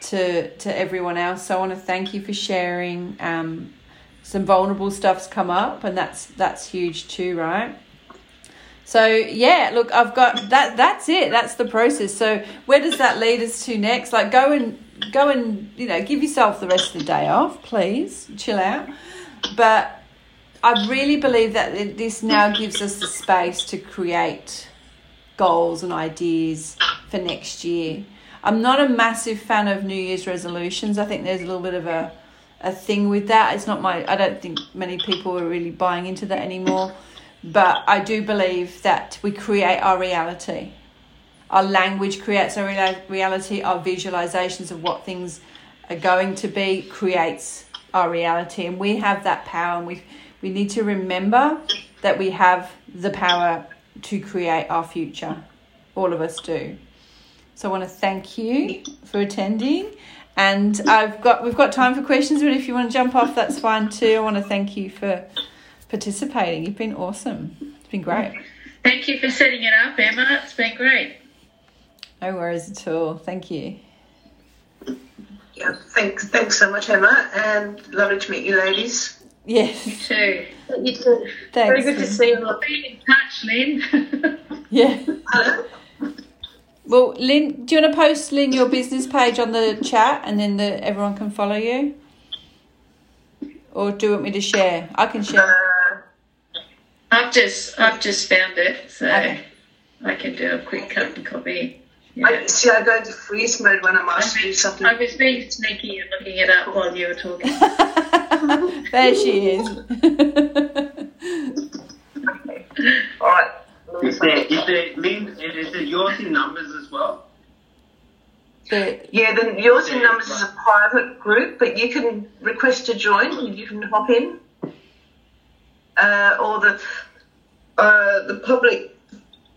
[SPEAKER 1] to to everyone else. So i want to thank you for sharing um, some vulnerable stuff's come up and that's that's huge too right? So yeah look i've got that that's it. That's the process. So where does that lead us to next? Like go and go and you know give yourself the rest of the day off please chill out but I really believe that this now gives us the space to create goals and ideas for next year. I'm not a massive fan of New Year's resolutions. I think there's a little bit of a a thing with that. It's not my I don't think many people are really buying into that anymore. But I do believe that we create our reality. Our language creates our reality, our visualizations of what things are going to be creates our reality and we have that power and we we need to remember that we have the power to create our future. All of us do. So I want to thank you for attending. And I've got we've got time for questions, but if you want to jump off, that's fine too. I want to thank you for participating. You've been awesome. It's been great.
[SPEAKER 3] Thank you for setting it up, Emma. It's been great.
[SPEAKER 1] No worries at all. Thank you.
[SPEAKER 4] Yeah, thanks, thanks so much, Emma, and lovely to meet you, ladies.
[SPEAKER 1] Yes.
[SPEAKER 3] You too.
[SPEAKER 6] You too.
[SPEAKER 1] Thanks.
[SPEAKER 6] Very good to see you.
[SPEAKER 3] I'll be in touch, Lynn.
[SPEAKER 1] Yeah.
[SPEAKER 4] Hello.
[SPEAKER 1] Well, Lynn, do you want to post Lynn your business page on the chat, and then the, everyone can follow you? Or do you want me to share? I can share.
[SPEAKER 4] Uh,
[SPEAKER 3] I've just I've just found it, so
[SPEAKER 1] Okay.
[SPEAKER 3] I can do a quick cut and copy.
[SPEAKER 4] I
[SPEAKER 3] Yeah.
[SPEAKER 4] see. I go into freeze mode when I'm
[SPEAKER 3] I
[SPEAKER 4] asked to do
[SPEAKER 3] was,
[SPEAKER 4] something.
[SPEAKER 3] I was being sneaky and looking it up while you were talking.
[SPEAKER 1] there she is.
[SPEAKER 4] Okay. All right.
[SPEAKER 5] Is there, is there, Lynn, is it yours in numbers as well?
[SPEAKER 1] The-
[SPEAKER 4] Yeah, then yours in numbers is a private group, but you can request to join. You can hop in, uh, or the uh, the public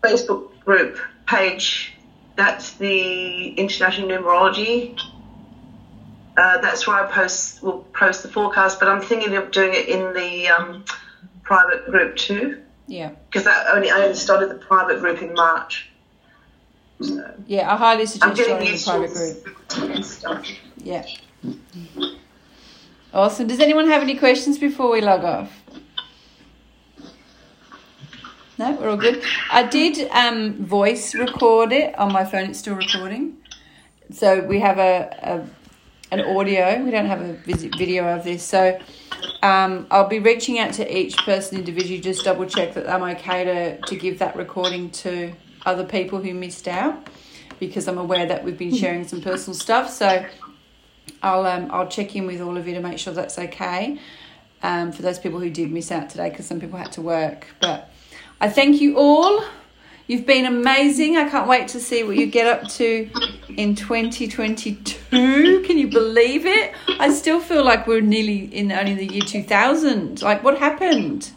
[SPEAKER 4] Facebook group page. That's the International Numerology. Uh, that's where I post will post the forecast, but I'm thinking of doing it in the um, private group too,
[SPEAKER 1] yeah.
[SPEAKER 4] because I only I only started the private group in March. So
[SPEAKER 1] Yeah, I highly suggest joining the private group. Yeah. Awesome. Does anyone have any questions before we log off? No, we're all good. I did um, voice record it on my phone. It's still recording. So we have a, a an audio. We don't have a video of this. So um, I'll be reaching out to each person individually, just double check that I'm okay to, to give that recording to other people who missed out because I'm aware that we've been sharing some personal stuff. So I'll um, I'll check in with all of you to make sure that's okay. Um, for those people who did miss out today, because some people had to work. But I thank you all. You've been amazing. I can't wait to see what you get up to in 2022. Can you believe it? I still feel like we're nearly in only the year 2000. Like, what happened?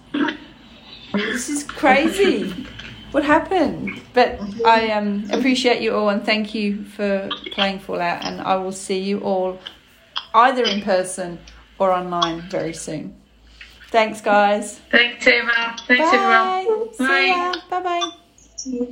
[SPEAKER 1] This is crazy. What happened? But I um, appreciate you all and thank you for playing Fallout. And I will see you all either in person or online very soon. Thanks, guys.
[SPEAKER 3] Thanks, Emma. Thanks,
[SPEAKER 1] Bye.
[SPEAKER 3] everyone.
[SPEAKER 1] Bye bye.
[SPEAKER 4] Yeah.